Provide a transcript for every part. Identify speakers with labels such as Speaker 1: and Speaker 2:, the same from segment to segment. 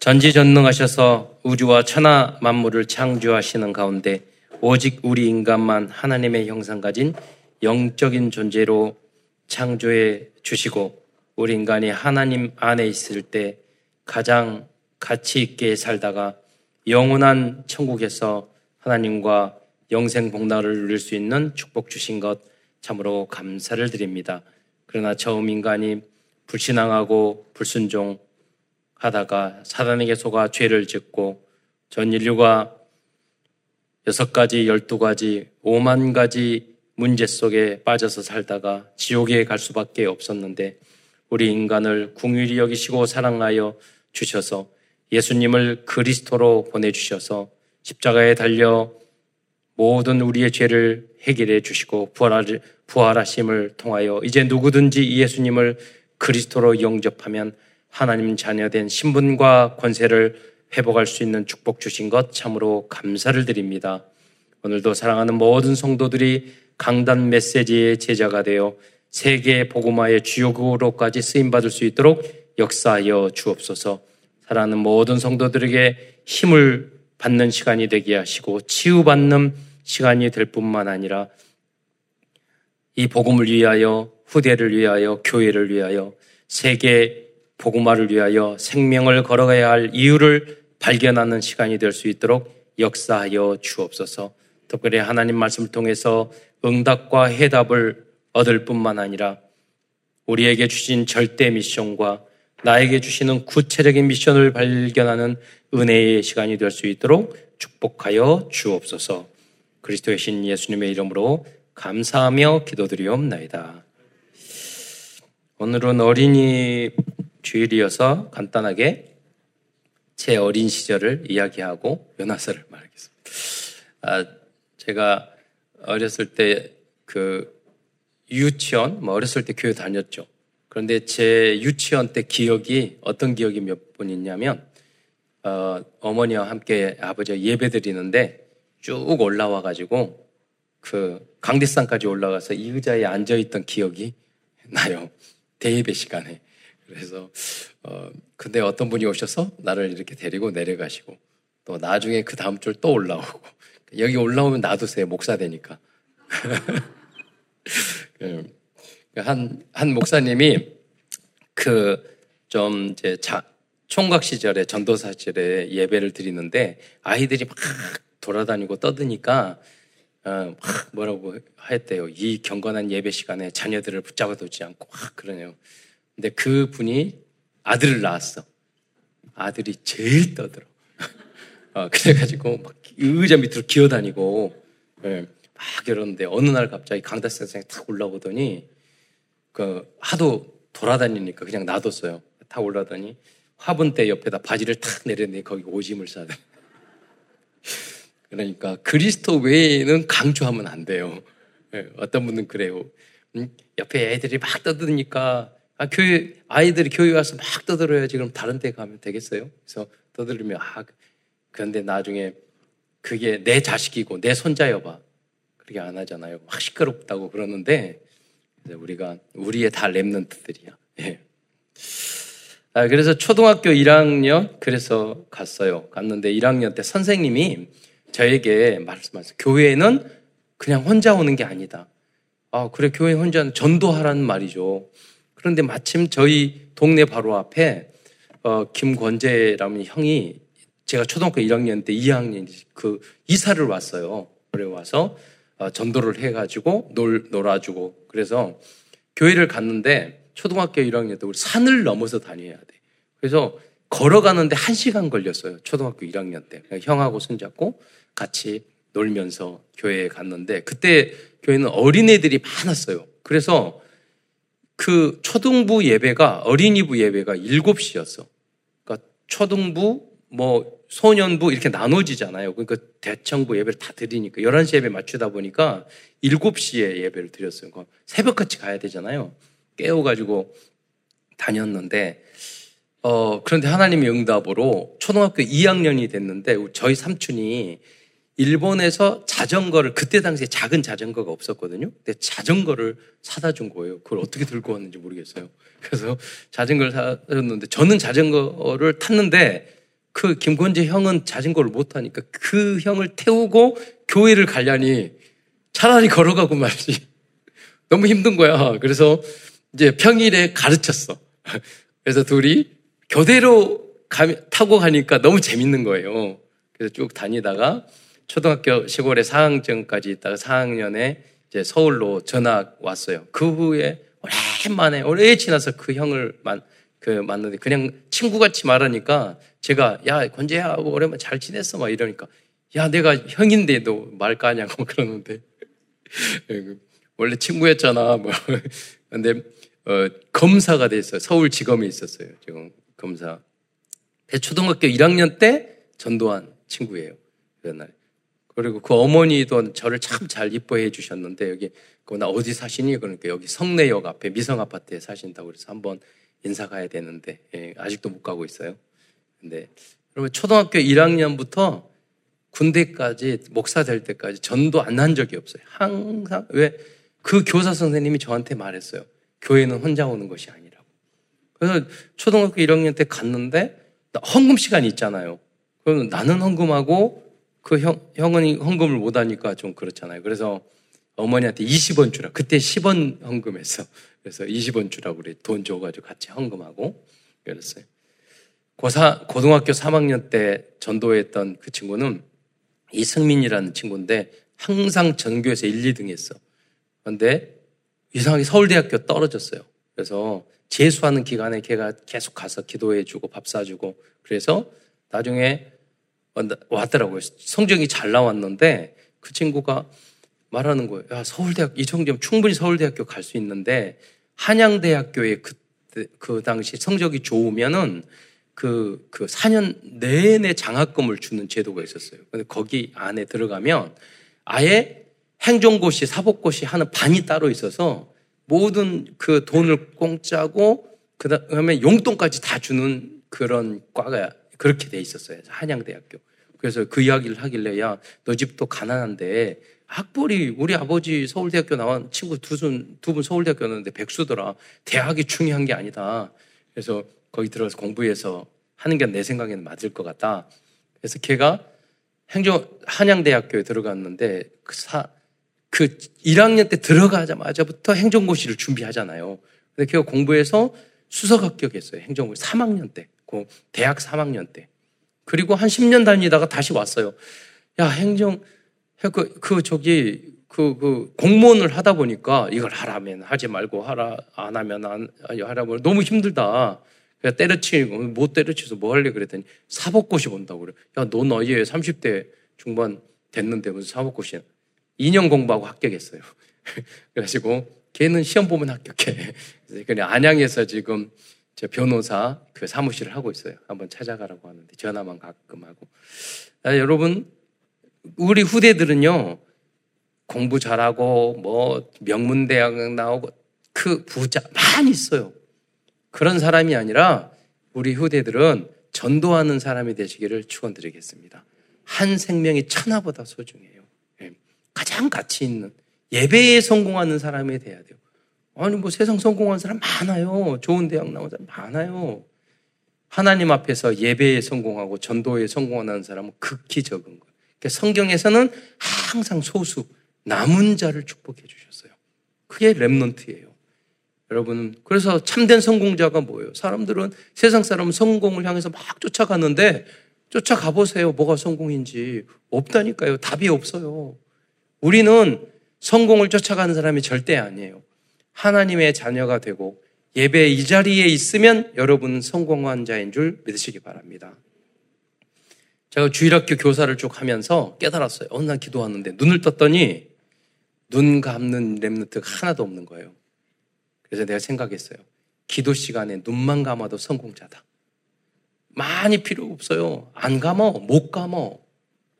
Speaker 1: 전지전능하셔서 우주와 천하 만물을 창조하시는 가운데 오직 우리 인간만 하나님의 형상 가진 영적인 존재로 창조해 주시고 우리 인간이 하나님 안에 있을 때 가장 가치 있게 살다가 영원한 천국에서 하나님과 영생 복날을 누릴 수 있는 축복 주신 것 참으로 감사를 드립니다. 그러나 처음 인간이 불신앙하고 불순종 하다가 사단에게 속아 죄를 짓고 전 인류가 여섯 가지, 열두 가지, 오만 가지 문제 속에 빠져서 살다가 지옥에 갈 수밖에 없었는데 우리 인간을 궁휼히 여기시고 사랑하여 주셔서 예수님을 그리스도로 보내주셔서 십자가에 달려 모든 우리의 죄를 해결해 주시고 부활하심을 통하여 이제 누구든지 예수님을 그리스도로 영접하면 하나님 자녀된 신분과 권세를 회복할 수 있는 축복 주신 것 참으로 감사를 드립니다. 오늘도 사랑하는 모든 성도들이 강단 메시지의 제자가 되어 세계 복음화의 주요구로까지 쓰임 받을 수 있도록 역사하여 주옵소서. 사랑하는 모든 성도들에게 힘을 받는 시간이 되게 하시고 치유받는 시간이 될 뿐만 아니라 이 복음을 위하여 후대를 위하여 교회를 위하여 세계 복음화를 위하여 생명을 걸어가야 할 이유를 발견하는 시간이 될 수 있도록 역사하여 주옵소서. 특별히 하나님 말씀을 통해서 응답과 해답을 얻을 뿐만 아니라 우리에게 주신 절대 미션과 나에게 주시는 구체적인 미션을 발견하는 은혜의 시간이 될 수 있도록 축복하여 주옵소서. 그리스도의 신 예수님의 이름으로 감사하며 기도드리옵나이다. 오늘은 어린이 주일이어서 간단하게 제 어린 시절을 이야기하고 연화설을 말하겠습니다. 아, 제가 어렸을 때 그 유치원, 뭐 어렸을 때 교회 다녔죠. 그런데 제 유치원 때 기억이 어떤 기억이 몇 번 있냐면 어, 어머니와 함께 아버지가 예배 드리는데 쭉 올라와 가지고 그 강대산까지 올라가서 이 의자에 앉아 있던 기억이 나요. 대예배 시간에. 그래서 어 근데 어떤 분이 오셔서 나를 이렇게 데리고 내려가시고 또 나중에 그 다음 줄 또 올라오고 여기 올라오면 놔두세요 목사 되니까 한한 한 목사님이 그 좀 이제 자, 총각 시절에 전도사 시절에 예배를 드리는데 아이들이 막 돌아다니고 떠드니까 어, 막 뭐라고 했대요. 이 경건한 예배 시간에 자녀들을 붙잡아 두지 않고 막 그러네요. 근데 그 분이 아들을 낳았어. 아들이 제일 떠들어. 어, 그래가지고 막 의자 밑으로 기어다니고 예, 막 이러는데 어느 날 갑자기 강다선생이 탁 올라오더니 그 하도 돌아다니니까 그냥 놔뒀어요. 탁 올라더니 화분대 옆에다 바지를 탁 내렸더니 거기 오줌을 싸대. 그러니까 그리스도 외에는 강조하면 안 돼요. 예, 어떤 분은 그래요. 음, 옆에 애들이 막 떠드니까 아, 교회, 아이들이 교회 와서 막 떠들어야지 그럼 다른 데 가면 되겠어요? 그래서 떠들으면, 아, 그런데 나중에 그게 내 자식이고 내 손자여봐. 그렇게 안 하잖아요. 막 시끄럽다고 그러는데, 우리가, 우리의 다 랩런트들이야. 예. 아, 그래서 초등학교 1학년, 그래서 갔어요. 갔는데 1학년 때 선생님이 저에게 말씀하셨어요. 교회는 그냥 혼자 오는 게 아니다. 아, 그래, 교회 혼자 전도하라는 말이죠. 그런데 마침 저희 동네 바로 앞에 어, 김권재라는 형이 제가 초등학교 1학년 때 2학년 그 이사를 왔어요. 그래 와서 어, 전도를 해가지고 놀, 놀아주고 그래서 교회를 갔는데 초등학교 1학년 때 우리 산을 넘어서 다녀야 돼. 그래서 걸어가는데 1시간 걸렸어요. 초등학교 1학년 때. 형하고 손잡고 같이 놀면서 교회에 갔는데 그때 교회는 어린애들이 많았어요. 그래서 그 초등부 예배가 어린이부 예배가 7시였어. 그러니까 초등부 뭐 소년부 이렇게 나눠지잖아요. 그러니까 대청부 예배를 다 드리니까 11시 예배 맞추다 보니까 7시에 예배를 드렸어요. 그러니까 새벽같이 가야 되잖아요. 깨워 가지고 다녔는데, 어, 그런데 하나님의 응답으로 초등학교 2학년이 됐는데 저희 삼촌이 일본에서 자전거를 그때 당시에 작은 자전거가 없었거든요. 근데 자전거를 사다 준 거예요. 그걸 어떻게 들고 왔는지 모르겠어요. 그래서 자전거를 사줬는데 저는 자전거를 탔는데 그 김건재 형은 자전거를 못 타니까 그 형을 태우고 교회를 가려니 차라리 걸어가고 말지. 너무 힘든 거야. 그래서 이제 평일에 가르쳤어. 그래서 둘이 교대로 타고 가니까 너무 재밌는 거예요. 그래서 쭉 다니다가 초등학교 시골에 4학년까지 있다가 4학년에 이제 서울로 전학 왔어요. 그 후에 오랜만에 오래 지나서 그 형을 만, 그 만났는데 그냥 친구같이 말하니까 제가 야 권재야 오랜만에 잘 지냈어. 막 이러니까 야 내가 형인데도 말 까냐고. 그러는데. 원래 친구였잖아. 뭐. 근데 어, 검사가 됐어요. 서울지검에 있었어요 지금 검사. 초등학교 1학년 때 전도한 친구예요 그날 그리고 그 어머니도 저를 참 잘 이뻐해 주셨는데 여기 그나 어디 사시니 그러니까 여기 성내역 앞에 미성 아파트에 사신다고 그래서 한번 인사 가야 되는데 예, 아직도 못 가고 있어요. 근데 여러분 초등학교 1학년부터 군대까지 목사 될 때까지 전도 안 한 적이 없어요. 항상 왜 그 교사 선생님이 저한테 말했어요. 교회는 혼자 오는 것이 아니라고. 그래서 초등학교 1학년 때 갔는데 헌금 시간이 있잖아요. 그러면 나는 헌금하고 그 형, 형은 헌금을 못 하니까 좀 그렇잖아요. 그래서 어머니한테 20원 주라. 그때 10원 헌금했어. 그래서 20원 주라고 그래. 돈 줘가지고 같이 헌금하고. 그랬어요. 고사, 고등학교 3학년 때 전도했던 그 친구는 이승민이라는 친구인데 항상 전교에서 1, 2등 했어. 그런데 이상하게 서울대학교 떨어졌어요. 그래서 재수하는 기간에 걔가 계속 가서 기도해주고 밥 사주고 그래서 나중에 왔더라고요. 성적이 잘 나왔는데 그 친구가 말하는 거예요. 야, 서울대학, 이 정도면 충분히 서울대학교 갈 수 있는데 한양대학교에 그, 그 당시 성적이 좋으면은 그, 그 4년 내내 장학금을 주는 제도가 있었어요. 근데 거기 안에 들어가면 아예 행정고시, 사법고시 하는 반이 따로 있어서 모든 그 돈을 공짜고 그 다음에 용돈까지 다 주는 그런 과가 그렇게 돼 있었어요. 한양대학교. 그래서 그 이야기를 하길래 야, 너 집도 가난한데 학벌이 우리 아버지 서울대학교 나온 친구 두분 두 분 서울대학교 나왔는데 백수더라. 대학이 중요한 게 아니다. 그래서 거기 들어가서 공부해서 하는 게 내 생각에는 맞을 것 같다. 그래서 걔가 행정 한양대학교에 들어갔는데 그 사, 그 1학년 때 들어가자마자부터 행정고시를 준비하잖아요. 근데 걔가 공부해서 수석 합격했어요. 행정고시 3학년 때. 그 대학 3학년 때. 그리고 한 10년 다니다가 다시 왔어요. 야, 행정, 그, 그, 저기, 그, 그, 공무원을 하다 보니까 이걸 하라면 하지 말고 하라, 안 하면 안, 하라면 너무 힘들다. 그냥 때려치고, 못 때려치서 뭐 할래 그랬더니 사법고시 본다고 그래. 야, 너 나이에 30대 중반 됐는데 무슨 사법고시야. 2년 공부하고 합격했어요. 그래가지고 걔는 시험 보면 합격해. 그냥 안양에서 지금 저 변호사 그 사무실을 하고 있어요. 한번 찾아가라고 하는데 전화만 가끔 하고. 아, 여러분 우리 후대들은요 공부 잘하고 뭐 명문대학 나오고 그 부자 많이 있어요. 그런 사람이 아니라 우리 후대들은 전도하는 사람이 되시기를 축원드리겠습니다. 한 생명이 천하보다 소중해요. 예. 가장 가치 있는 예배에 성공하는 사람이 돼야 돼요. 아니, 뭐 세상 성공한 사람 많아요. 좋은 대학 나온 사람 많아요. 하나님 앞에서 예배에 성공하고 전도에 성공하는 사람은 극히 적은 거예요. 그러니까 성경에서는 항상 소수, 남은 자를 축복해 주셨어요. 그게 랩넌트예요. 여러분, 그래서 참된 성공자가 뭐예요? 사람들은 세상 사람은 성공을 향해서 막 쫓아가는데 쫓아가 보세요. 뭐가 성공인지. 없다니까요. 답이 없어요. 우리는 성공을 쫓아가는 사람이 절대 아니에요. 하나님의 자녀가 되고 예배 이 자리에 있으면 여러분은 성공한 자인 줄 믿으시기 바랍니다. 제가 주일학교 교사를 쭉 하면서 깨달았어요. 어느 날 기도하는데 눈을 떴더니 눈 감는 랩노트가 하나도 없는 거예요. 그래서 내가 생각했어요. 기도 시간에 눈만 감아도 성공자다. 많이 필요 없어요. 안 감어, 못 감어.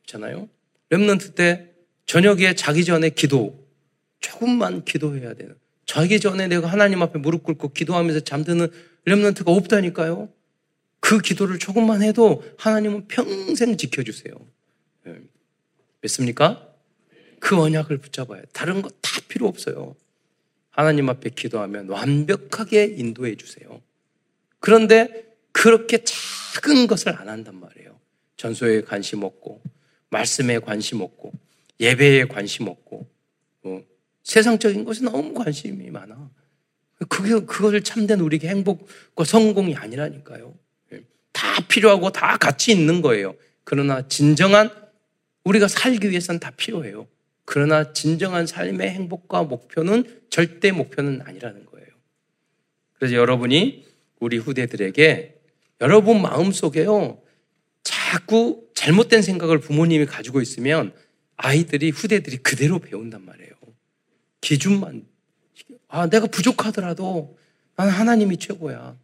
Speaker 1: 있잖아요. 랩런트 때 저녁에 자기 전에 기도 조금만 기도해야 되는. 자기 전에 내가 하나님 앞에 무릎 꿇고 기도하면서 잠드는 렘런트가 없다니까요. 그 기도를 조금만 해도 하나님은 평생 지켜주세요. 네. 믿습니까? 그 언약을 붙잡아요. 다른 거 다 필요 없어요. 하나님 앞에 기도하면 완벽하게 인도해 주세요. 그런데 그렇게 작은 것을 안 한단 말이에요. 전소에 관심 없고, 말씀에 관심 없고, 예배에 관심 없고, 뭐, 세상적인 것에 너무 관심이 많아. 그게, 그것을 참된 우리에게 행복과 성공이 아니라니까요. 예. 다 필요하고 다 같이 있는 거예요. 그러나 진정한 우리가 살기 위해서는 다 필요해요. 그러나 진정한 삶의 행복과 목표는 절대 목표는 아니라는 거예요. 그래서 여러분이 우리 후대들에게 여러분 마음속에요. 자꾸 잘못된 생각을 부모님이 가지고 있으면 아이들이 후대들이 그대로 배운단 말이에요. 기준만 아 내가 부족하더라도 나는 하나님이 최고야.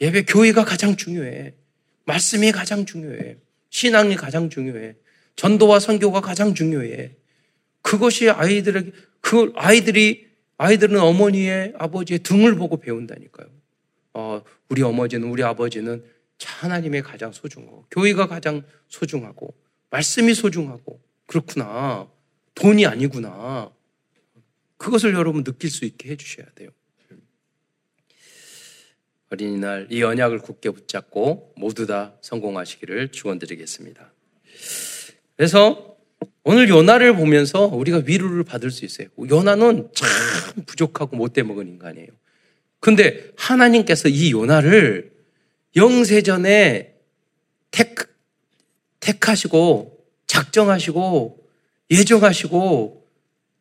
Speaker 1: 예배 교회가 가장 중요해. 말씀이 가장 중요해. 신앙이 가장 중요해. 전도와 선교가 가장 중요해. 그것이 아이들에게 그 아이들이 아이들은 어머니의 아버지의 등을 보고 배운다니까요. 어, 우리 어머니는 우리 아버지는 하나님의 가장 소중하고 교회가 가장 소중하고 말씀이 소중하고 그렇구나. 돈이 아니구나. 그것을 여러분 느낄 수 있게 해 주셔야 돼요. 어린이날 이 언약을 굳게 붙잡고 모두 다 성공하시기를 축원드리겠습니다. 그래서 오늘 요나를 보면서 우리가 위로를 받을 수 있어요. 요나는 참 부족하고 못돼 먹은 인간이에요. 근데 하나님께서 이 요나를 영세전에 택, 택하시고 작정하시고 예정하시고 예,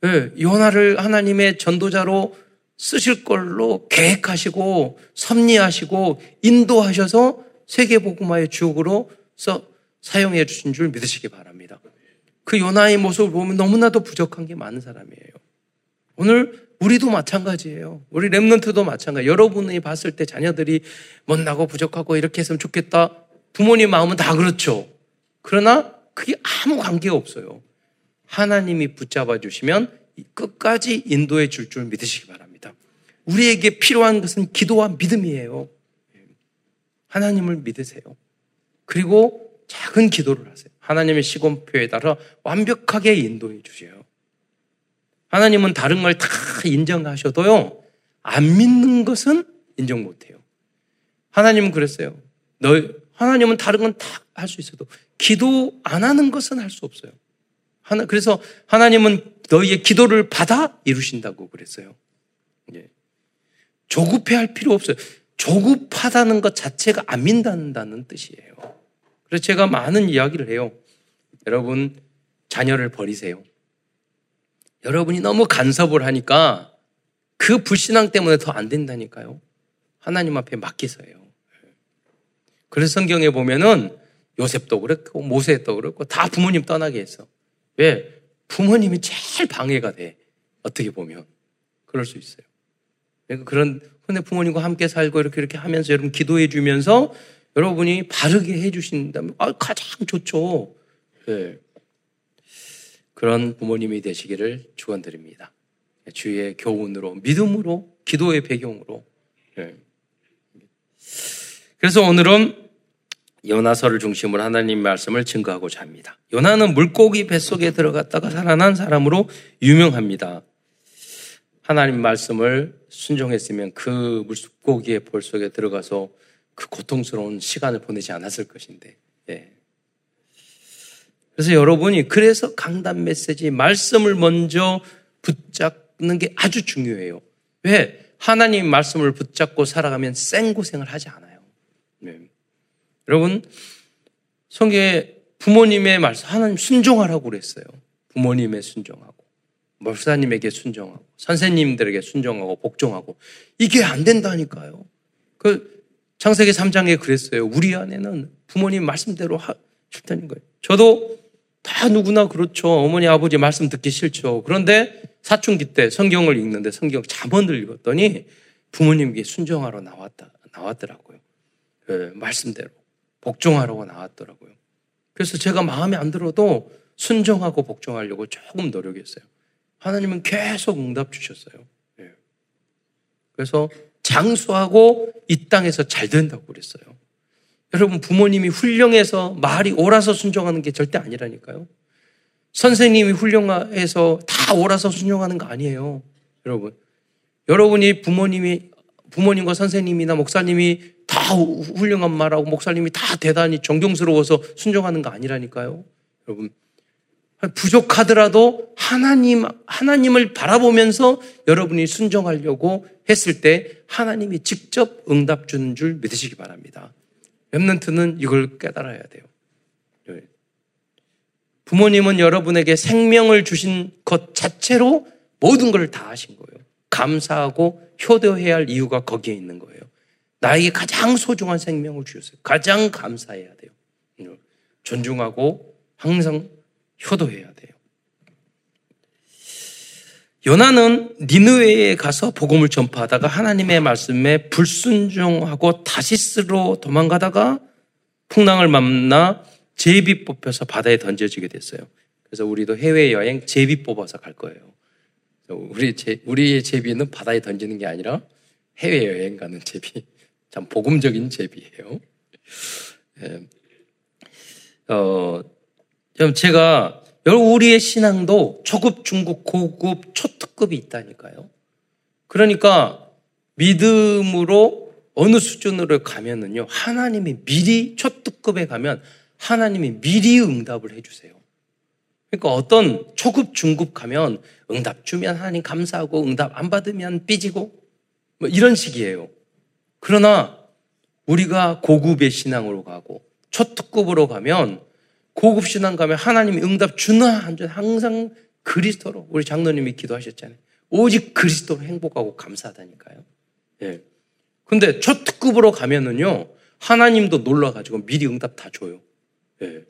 Speaker 1: 요나를 하나님의 전도자로 쓰실 걸로 계획하시고 섭리하시고 인도하셔서 세계복음화의 주역으로서 사용해 주신 줄 믿으시기 바랍니다. 그 요나의 모습을 보면 너무나도 부족한 게 많은 사람이에요. 오늘 우리도 마찬가지예요. 우리 랩런트도 마찬가지. 여러분이 봤을 때 자녀들이 못나고 부족하고 이렇게 했으면 좋겠다. 부모님 마음은 다 그렇죠. 그러나 그게 아무 관계가 없어요. 하나님이 붙잡아 주시면 끝까지 인도해 줄 줄 믿으시기 바랍니다. 우리에게 필요한 것은 기도와 믿음이에요. 하나님을 믿으세요. 그리고 작은 기도를 하세요. 하나님의 시공표에 따라 완벽하게 인도해 주세요. 하나님은 다른 걸 다 인정하셔도요, 안 믿는 것은 인정 못 해요. 하나님은 그랬어요. 너, 하나님은 다른 건 다 할 수 있어도 기도 안 하는 것은 할 수 없어요. 하나, 그래서 하나님은 너희의 기도를 받아 이루신다고 그랬어요. 예. 조급해 할 필요 없어요. 조급하다는 것 자체가 안 믿는다는 뜻이에요. 그래서 제가 많은 이야기를 해요. 여러분, 자녀를 버리세요. 여러분이 너무 간섭을 하니까 그 불신앙 때문에 더 안 된다니까요. 하나님 앞에 맡기서요. 그래서 성경에 보면은 요셉도 그렇고 모세도 그렇고 다 부모님 떠나게 했어. 왜? 부모님이 제일 방해가 돼. 어떻게 보면. 그럴 수 있어요. 그러니까 그런, 근데 부모님과 함께 살고 이렇게 이렇게 하면서 여러분 기도해 주면서 여러분이 바르게 해 주신다면, 아, 가장 좋죠. 네. 그런 부모님이 되시기를 축원드립니다. 주의 교훈으로, 믿음으로, 기도의 배경으로. 네. 그래서 오늘은 요나서를 중심으로 하나님 말씀을 증거하고자 합니다. 요나는 물고기 뱃속에 들어갔다가 살아난 사람으로 유명합니다. 하나님 말씀을 순종했으면 그 물고기의 볼 속에 들어가서 그 고통스러운 시간을 보내지 않았을 것인데. 예. 그래서 여러분이 그래서 강단 메시지 말씀을 먼저 붙잡는 게 아주 중요해요. 왜? 하나님 말씀을 붙잡고 살아가면 생고생을 하지 않아요. 네. 여러분, 성경에 부모님의 말씀, 하나님 순종하라고 그랬어요. 부모님의 순종하고, 목사님에게 순종하고, 선생님들에게 순종하고, 복종하고. 이게 안 된다니까요. 그, 창세기 3장에 그랬어요. 우리 안에는 부모님 말씀대로 하, 싫다는 거예요. 저도 다 누구나 그렇죠. 어머니, 아버지 말씀 듣기 싫죠. 그런데 사춘기 때 성경을 읽는데 성경 잠언을 읽었더니 부모님께 순종하러 나왔다, 나왔더라고요. 그 말씀대로. 복종하라고 나왔더라고요. 그래서 제가 마음에 안 들어도 순종하고 복종하려고 조금 노력했어요. 하나님은 계속 응답 주셨어요. 예. 그래서 장수하고 이 땅에서 잘 된다고 그랬어요. 여러분 부모님이 훌륭해서 말이 옳아서 순종하는 게 절대 아니라니까요. 선생님이 훌륭해서 다 옳아서 순종하는 거 아니에요. 여러분. 여러분이 부모님이 부모님과 선생님이나 목사님이 다 훌륭한 말하고 목사님이 다 대단히 존경스러워서 순종하는 거 아니라니까요. 여러분 부족하더라도 하나님 하나님을 바라보면서 여러분이 순종하려고 했을 때 하나님이 직접 응답 주는 줄 믿으시기 바랍니다. 렘넌트는 이걸 깨달아야 돼요. 네. 부모님은 여러분에게 생명을 주신 것 자체로 모든 걸 다 하신 거예요. 감사하고 효도해야 할 이유가 거기에 있는 거예요. 나에게 가장 소중한 생명을 주셨어요. 가장 감사해야 돼요. 존중하고 항상 효도해야 돼요. 요나는 니느웨에 가서 복음을 전파하다가 하나님의 말씀에 불순종하고 다시스로 도망가다가 풍랑을 만나 제비 뽑혀서 바다에 던져지게 됐어요. 그래서 우리도 해외 여행 제비 뽑아서 갈 거예요. 우리 제, 우리의 제비는 바다에 던지는 게 아니라 해외 여행 가는 제비. 참 복음적인 제비예요. 예. 어, 제가 우리의 신앙도 초급, 중급, 고급, 초특급이 있다니까요. 그러니까 믿음으로 어느 수준으로 가면은요, 하나님이 미리 초특급에 가면 하나님이 미리 응답을 해주세요. 그러니까 어떤 초급, 중급 가면 응답 주면 하나님 감사하고 응답 안 받으면 삐지고 뭐 이런 식이에요. 그러나 우리가 고급의 신앙으로 가고 초특급으로 가면 고급 신앙 가면 하나님이 응답 주나 안 주나 항상 그리스도로 우리 장로님이 기도하셨잖아요. 오직 그리스도로 행복하고 감사하다니까요. 예. 근데 초특급으로 가면은요 하나님도 놀라가지고 미리 응답 다 줘요. 예.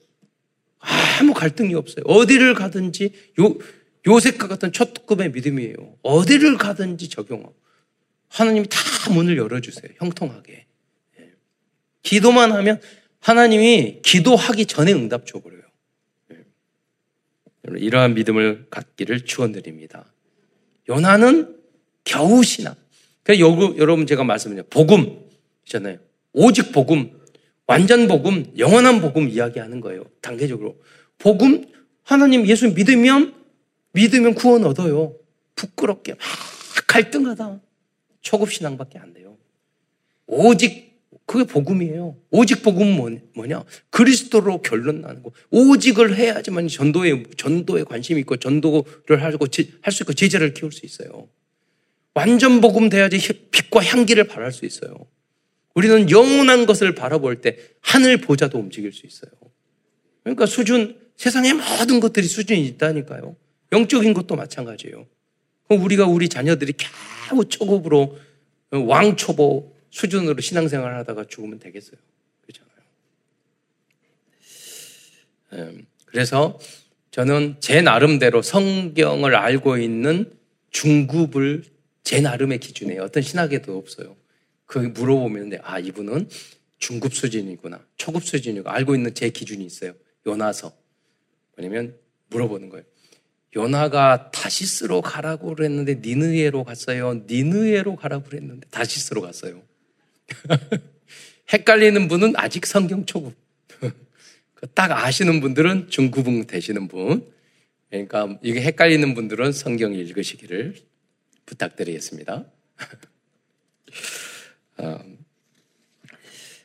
Speaker 1: 아무 갈등이 없어요. 어디를 가든지 요 요셉과 같은 초특급의 믿음이에요. 어디를 가든지 적용하고 하나님이 다 문을 열어주세요. 형통하게. 예. 기도만 하면 하나님이 기도하기 전에 응답 줘버려요. 예. 이러한 믿음을 갖기를 축원드립니다. 요나는 겨우 신앙. 그러니까 여러분 제가 말씀드린 복음이잖아요. 오직 복음, 완전 복음, 영원한 복음 이야기하는 거예요. 단계적으로 복음 하나님 예수 믿으면 믿으면 구원 얻어요. 부끄럽게 막 갈등하다. 초급 신앙밖에 안 돼요. 오직 그게 복음이에요. 오직 복음은 뭐냐? 그리스도로 결론 나는 거. 오직을 해야지만 전도에, 전도에 관심이 있고 전도를 하고 할 수 있고 제자를 키울 수 있어요. 완전 복음 돼야지 빛과 향기를 발할 수 있어요. 우리는 영원한 것을 바라볼 때 하늘 보자도 움직일 수 있어요. 그러니까 수준, 세상의 모든 것들이 수준이 있다니까요. 영적인 것도 마찬가지예요. 우리가 우리 자녀들이 겨우 초급으로 왕초보 수준으로 신앙생활 하다가 죽으면 되겠어요. 그렇잖아요. 음, 그래서 저는 제 나름대로 성경을 알고 있는 중급을 제 나름의 기준에 어떤 신학에도 없어요. 그 물어보면 아 이분은 중급 수준이구나 초급 수준이고 알고 있는 제 기준이 있어요. 요나서 뭐냐면 물어보는 거예요. 요나가 다시스로 가라고 그랬는데 니느에로 갔어요. 니느에로 가라고 그랬는데 다시스로 갔어요. 헷갈리는 분은 아직 성경 초급. 그 딱 아시는 분들은 중구분 되시는 분. 그러니까 이게 헷갈리는 분들은 성경 읽으시기를 부탁드리겠습니다. 어,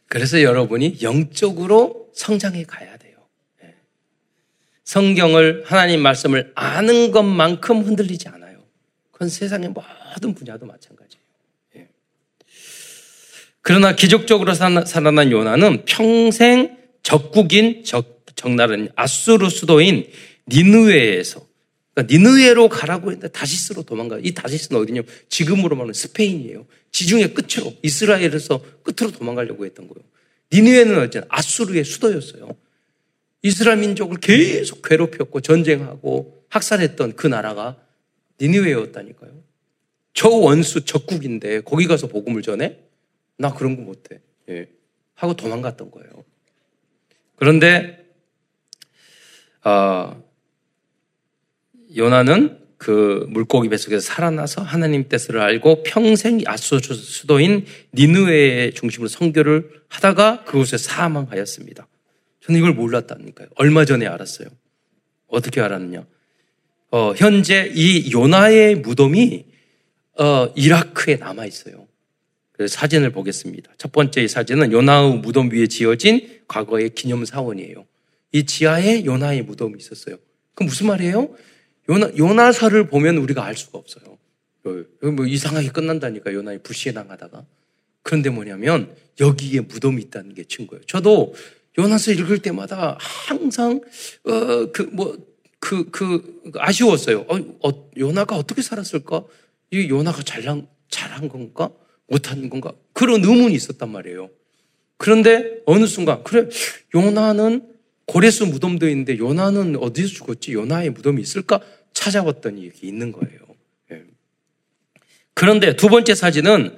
Speaker 1: 그래서 여러분이 영적으로 성장해 가야 돼요. 예. 성경을 하나님 말씀을 아는 것만큼 흔들리지 않아요. 그건 세상의 모든 분야도 마찬가지예요. 그러나 기적적으로 살아난 요나는 평생 적국인 적, 적나라한 아수르 수도인 니느웨에서 그러니까 니느웨로 가라고 했는데 다시스로 도망가. 이 다시스는 어디냐면 지금으로 말하면 스페인이에요. 지중해 끝으로 이스라엘에서 끝으로 도망가려고 했던 거예요. 니느웨는 어쨌든 아수르의 수도였어요. 이스라엘 민족을 계속 괴롭혔고 전쟁하고 학살했던 그 나라가 니느웨였다니까요. 저 원수 적국인데 거기 가서 복음을 전해? 나 그런 거 못해. 예. 하고 도망갔던 거예요. 그런데 어, 요나는 그 물고기 뱃속에서 살아나서 하나님 뜻을 알고 평생 아수 수도인 니누의 중심으로 선교를 하다가 그곳에 사망하였습니다. 저는 이걸 몰랐다니까요. 얼마 전에 알았어요. 어떻게 알았느냐? 어, 현재 이 요나의 무덤이 어, 이라크에 남아 있어요. 그 사진을 보겠습니다. 첫 번째 사진은 요나의 무덤 위에 지어진 과거의 기념 사원이에요. 이 지하에 요나의 무덤이 있었어요. 그 무슨 말이에요? 요나, 요나사를 보면 우리가 알 수가 없어요. 뭐 이상하게 끝난다니까, 요나의 불시에 당하다가. 그런데 뭐냐면, 여기에 무덤이 있다는 게 증거예요. 저도 요나서 읽을 때마다 항상, 어, 그, 뭐, 그, 그, 아쉬웠어요. 어, 어, 요나가 어떻게 살았을까? 이 요나가 잘한, 잘한 건가? 못한 건가? 그런 의문이 있었단 말이에요. 그런데 어느 순간, 그래, 요나는 고레스 무덤도 있는데 요나는 어디서 죽었지? 요나의 무덤이 있을까? 찾아봤더니 이게 있는 거예요. 예. 그런데 두 번째 사진은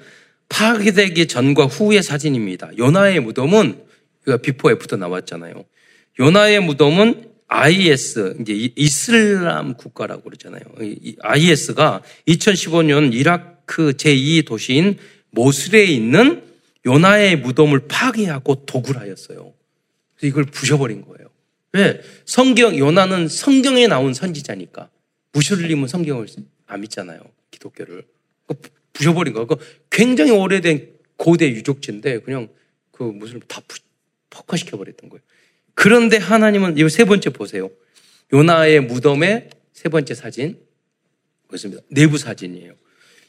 Speaker 1: 파괴되기 전과 후의 사진입니다. 요나의 무덤은 before after 나왔잖아요. 요나의 무덤은 IS 이제 이슬람 국가라고 그러잖아요. IS가 2015년 이라크 제2 도시인 모슬에 있는 요나의 무덤을 파괴하고 도굴하였어요. 이걸 부셔버린 거예요. 왜? 성경 요나는 성경에 나온 선지자니까 무슬림은 성경을 안 믿잖아요. 기독교를 부셔버린 거예요. 굉장히 오래된 고대 유적지인데 그냥 그 무슬림 다 폭파시켜 버렸던 거예요. 그런데 하나님은 이세 번째 보세요. 요나의 무덤의 세 번째 사진 보습니다 내부 사진이에요.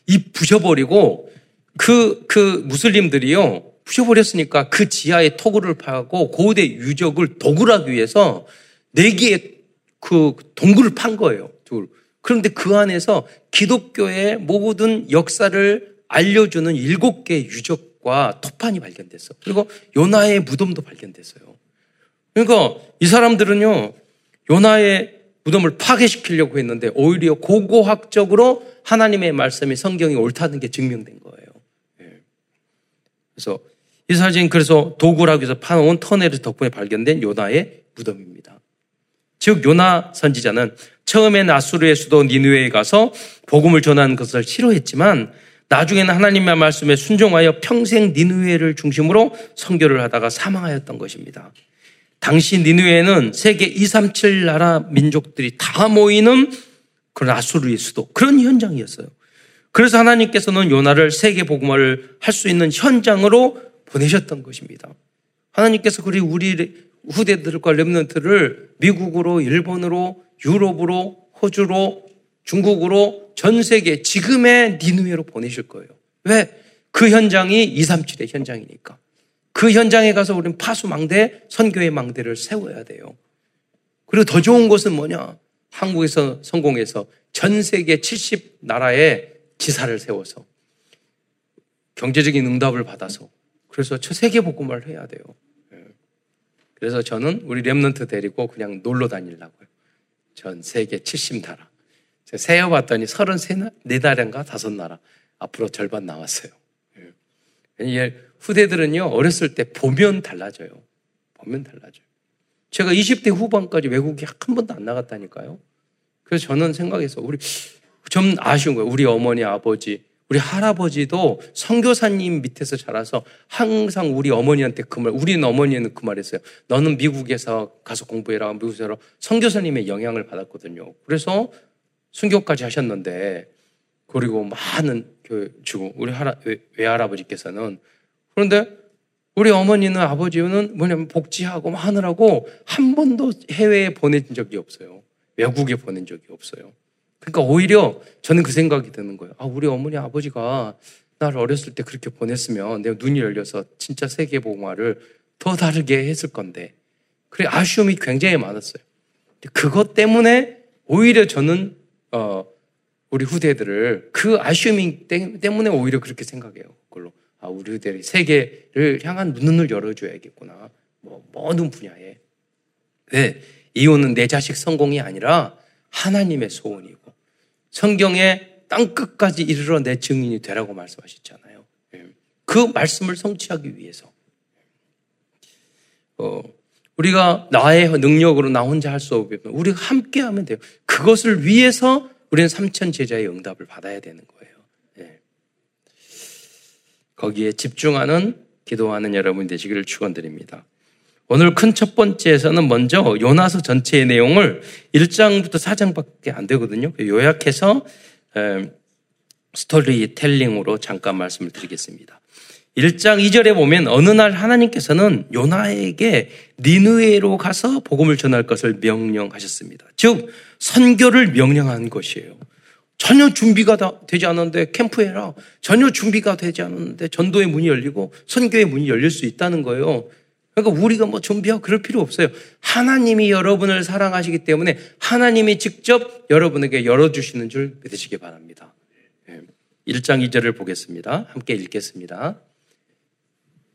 Speaker 1: 이 부셔버리고 그, 그 무슬림들이요, 부셔버렸으니까 그 지하에 토굴을 파고 고대 유적을 도굴하기 위해서 네 개의 그 동굴을 판 거예요. 그런데 그 안에서 기독교의 모든 역사를 알려주는 일곱 개의 유적과 토판이 발견됐어. 그리고 요나의 무덤도 발견됐어요. 그러니까 이 사람들은요, 요나의 무덤을 파괴시키려고 했는데 오히려 고고학적으로 하나님의 말씀이 성경이 옳다는 게 증명된 거예요. 예. 그래서 이 사진 그래서 도굴하기 위해서 파놓은 터널 덕분에 발견된 요나의 무덤입니다. 즉 요나 선지자는 처음엔 아수르의 수도 니누에에 가서 복음을 전하는 것을 싫어했지만 나중에는 하나님의 말씀에 순종하여 평생 니누에를 중심으로 선교를 하다가 사망하였던 것입니다. 당시 니누에는 세계 237 나라 민족들이 다 모이는 그런 아수르의 수도 그런 현장이었어요. 그래서 하나님께서는 요나를 세계 복음화를 할 수 있는 현장으로 보내셨던 것입니다. 하나님께서 그리 우리 후대들과 렘넌트를 미국으로 일본으로 유럽으로 호주로 중국으로 전 세계 지금의 니누에로 보내실 거예요. 왜? 그 현장이 237의 현장이니까. 그 현장에 가서 우리는 파수망대, 선교의 망대를 세워야 돼요. 그리고 더 좋은 것은 뭐냐? 한국에서 성공해서 전 세계 70 나라에 지사를 세워서 경제적인 응답을 받아서 그래서 저 세계 복음을 해야 돼요. 예. 그래서 저는 우리 랩런트 데리고 그냥 놀러 다니려고요. 전 세계 70나라. 제가 세어봤더니 33나라인가 다섯 나라. 앞으로 절반 나왔어요. 예. 후대들은요, 어렸을 때 보면 달라져요. 보면 달라져요. 제가 20대 후반까지 외국에 한 번도 안 나갔다니까요. 그래서 저는 생각해서 우리 좀 아쉬운 거예요. 우리 어머니, 아버지, 우리 할아버지도 선교사님 밑에서 자라서 항상 우리 어머니한테 그 말, 우리는 어머니는 그 말했어요. 너는 미국에서 가서 공부해라, 미국에서 선교사님의 영향을 받았거든요. 그래서 순교까지 하셨는데, 그리고 많은 교회 주고, 우리 할아, 외할아버지께서는 그런데 우리 어머니는 아버지는 뭐냐면 복지하고 하느라고 한 번도 해외에 보낸 적이 없어요. 외국에 보낸 적이 없어요. 그러니까 오히려 저는 그 생각이 드는 거예요. 아, 우리 어머니 아버지가 나를 어렸을 때 그렇게 보냈으면 내가 눈이 열려서 진짜 세계 복음화를 더 다르게 했을 건데. 그래 아쉬움이 굉장히 많았어요. 그것 때문에 오히려 저는 어 우리 후대들을 그 아쉬움이 때문에 오히려 그렇게 생각해요. 그걸로. 아, 우리들이 세계를 향한 눈을 열어줘야겠구나. 뭐, 모든 분야에. 네, 이혼은 내 자식 성공이 아니라 하나님의 소원이고, 성경의 땅 끝까지 이르러 내 증인이 되라고 말씀하셨잖아요. 네. 그 말씀을 성취하기 위해서. 어, 우리가 나의 능력으로 나 혼자 할수 때문에 우리가 함께 하면 돼요. 그것을 위해서 우리는 삼천 제자의 응답을 받아야 되는 거예요. 거기에 집중하는 기도하는 여러분 되시기를 축원드립니다. 오늘 큰 첫 번째에서는 먼저 요나서 전체의 내용을 1장부터 4장밖에 안 되거든요. 요약해서 스토리 텔링으로 잠깐 말씀을 드리겠습니다. 1장 2절에 보면 어느 날 하나님께서는 요나에게 니누에로 가서 복음을 전할 것을 명령하셨습니다. 즉 선교를 명령한 것이에요. 전혀 준비가 되지 않았는데 캠프해라. 전혀 준비가 되지 않았는데 전도의 문이 열리고 선교의 문이 열릴 수 있다는 거예요. 그러니까 우리가 뭐 준비하고 그럴 필요 없어요. 하나님이 여러분을 사랑하시기 때문에 하나님이 직접 여러분에게 열어주시는 줄 믿으시기 바랍니다. 1장 2절을 보겠습니다. 함께 읽겠습니다.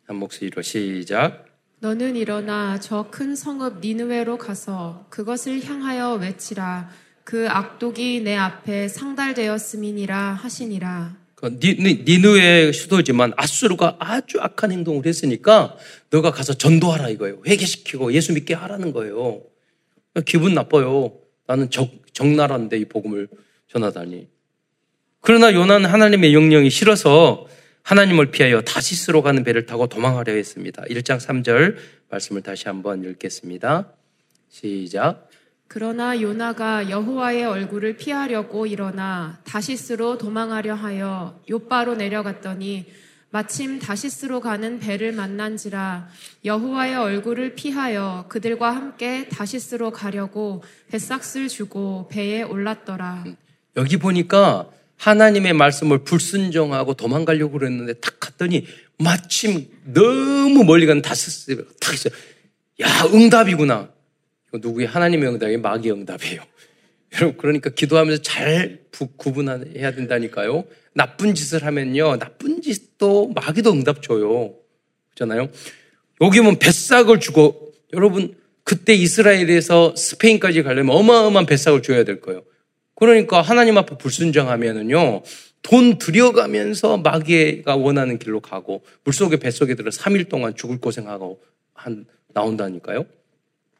Speaker 1: 한 목소리로 시작.
Speaker 2: 너는 일어나 저 큰 성읍 니느웨로 가서 그것을 향하여 외치라. 그 악독이 내 앞에 상달되었음이니라 하시니라.
Speaker 1: 그 니느웨 수도지만 아수르가 아주 악한 행동을 했으니까 너가 가서 전도하라 이거예요. 회개시키고 예수 믿게 하라는 거예요. 기분 나빠요. 나는 적, 적나라인데 이 복음을 전하다니. 그러나 요나는 하나님의 명령이 싫어서 하나님을 피하여 다시스로 가는 배를 타고 도망하려 했습니다. 1장 3절 말씀을 다시 한번 읽겠습니다. 시작.
Speaker 2: 그러나 요나가 여호와의 얼굴을 피하려고 일어나 다시스로 도망하려 하여 요바로 내려갔더니 마침 다시스로 가는 배를 만난지라 여호와의 얼굴을 피하여 그들과 함께 다시스로 가려고 뱃삭을 주고 배에 올랐더라.
Speaker 1: 여기 보니까 하나님의 말씀을 불순종하고 도망가려고 그랬는데 탁 갔더니 마침 너무 멀리 간 다스스가 탁 있어요. 야, 응답이구나. 이거 누구의 하나님의 응답이 마귀 응답이에요. 여러분, 그러니까 기도하면서 잘 구분해야 된다니까요. 나쁜 짓을 하면요. 나쁜 짓도 마귀도 응답 줘요. 그렇잖아요. 여기 면 뱃삭을 주고 여러분 그때 이스라엘에서 스페인까지 가려면 어마어마한 뱃삭을 줘야 될 거예요. 그러니까 하나님 앞에 불순종하면은요, 돈 들여가면서 마귀가 원하는 길로 가고, 물속에 뱃속에 들어 3일 동안 죽을 고생하고 한, 나온다니까요.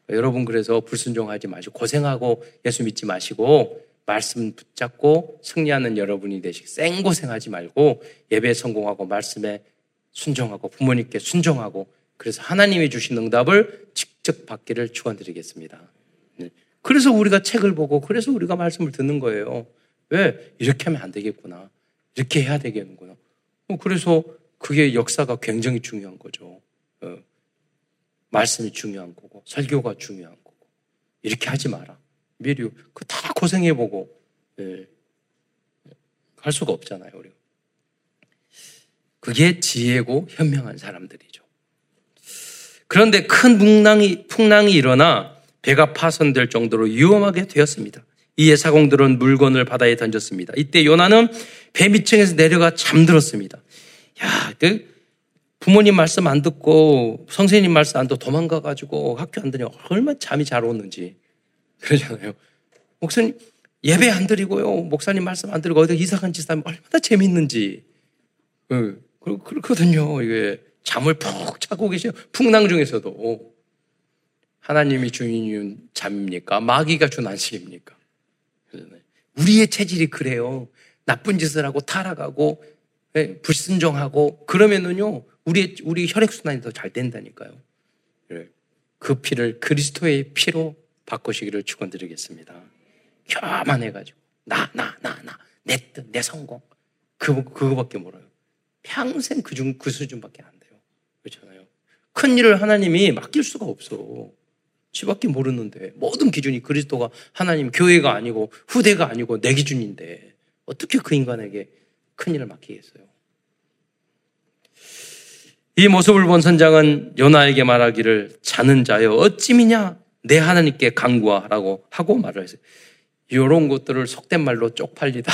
Speaker 1: 여러분 그래서 불순종하지 마시고, 고생하고 예수 믿지 마시고, 말씀 붙잡고 승리하는 여러분이 되시기 생고생하지 말고, 예배 성공하고, 말씀에 순종하고, 부모님께 순종하고, 그래서 하나님이 주신 응답을 직접 받기를 축원드리겠습니다. 그래서 우리가 책을 보고 그래서 우리가 말씀을 듣는 거예요. 왜? 이렇게 하면 안 되겠구나. 이렇게 해야 되겠구나. 어, 그래서 그게 역사가 굉장히 중요한 거죠. 어. 말씀이 중요한 거고, 설교가 중요한 거고. 이렇게 하지 마라. 미리 그다 고생해보고, 예. 할 수가 없잖아요, 우리가. 그게 지혜고 현명한 사람들이죠. 그런데 큰 풍랑이, 풍랑이 일어나 배가 파손될 정도로 위험하게 되었습니다. 이에 사공들은 물건을 바다에 던졌습니다. 이때 요나는 배 밑층에서 내려가 잠들었습니다. 야, 그 부모님 말씀 안 듣고 선생님 말씀 안 듣고 도망가 가지고 학교 안 다녀 얼마나 잠이 잘 오는지 그러잖아요. 목사님 예배 안 드리고요. 목사님 말씀 안 드리고 어디 간짓 하면 얼마나 재밌는지. 그, 그렇거든요. 이게 잠을 푹 자고 계세요. 풍랑 중에서도. 하나님이 주인 잠입니까? 마귀가 준 안식입니까? 우리의 체질이 그래요. 나쁜 짓을 하고 타락하고 예, 불순종하고 그러면은요 우리 우리 혈액 순환이 더 잘 된다니까요. 그 피를 그리스도의 피로 바꾸시기를 축원드리겠습니다. 교만해가지고 나 나 나 나 내 뜻 내 성공 그 그거밖에 몰라요. 평생 그중그 그 수준밖에 안 돼요. 그렇잖아요. 큰 일을 하나님이 맡길 수가 없어. 지밖에 모르는데 모든 기준이 그리스도가 하나님 교회가 아니고 후대가 아니고 내 기준인데 어떻게 그 인간에게 큰 일을 맡기겠어요? 이 모습을 본 선장은 요나에게 말하기를 자는 자여 어찌 미냐 내 하나님께 강구하라고 하고 말을 했어요. 이런 것들을 속된 말로 쪽팔리다.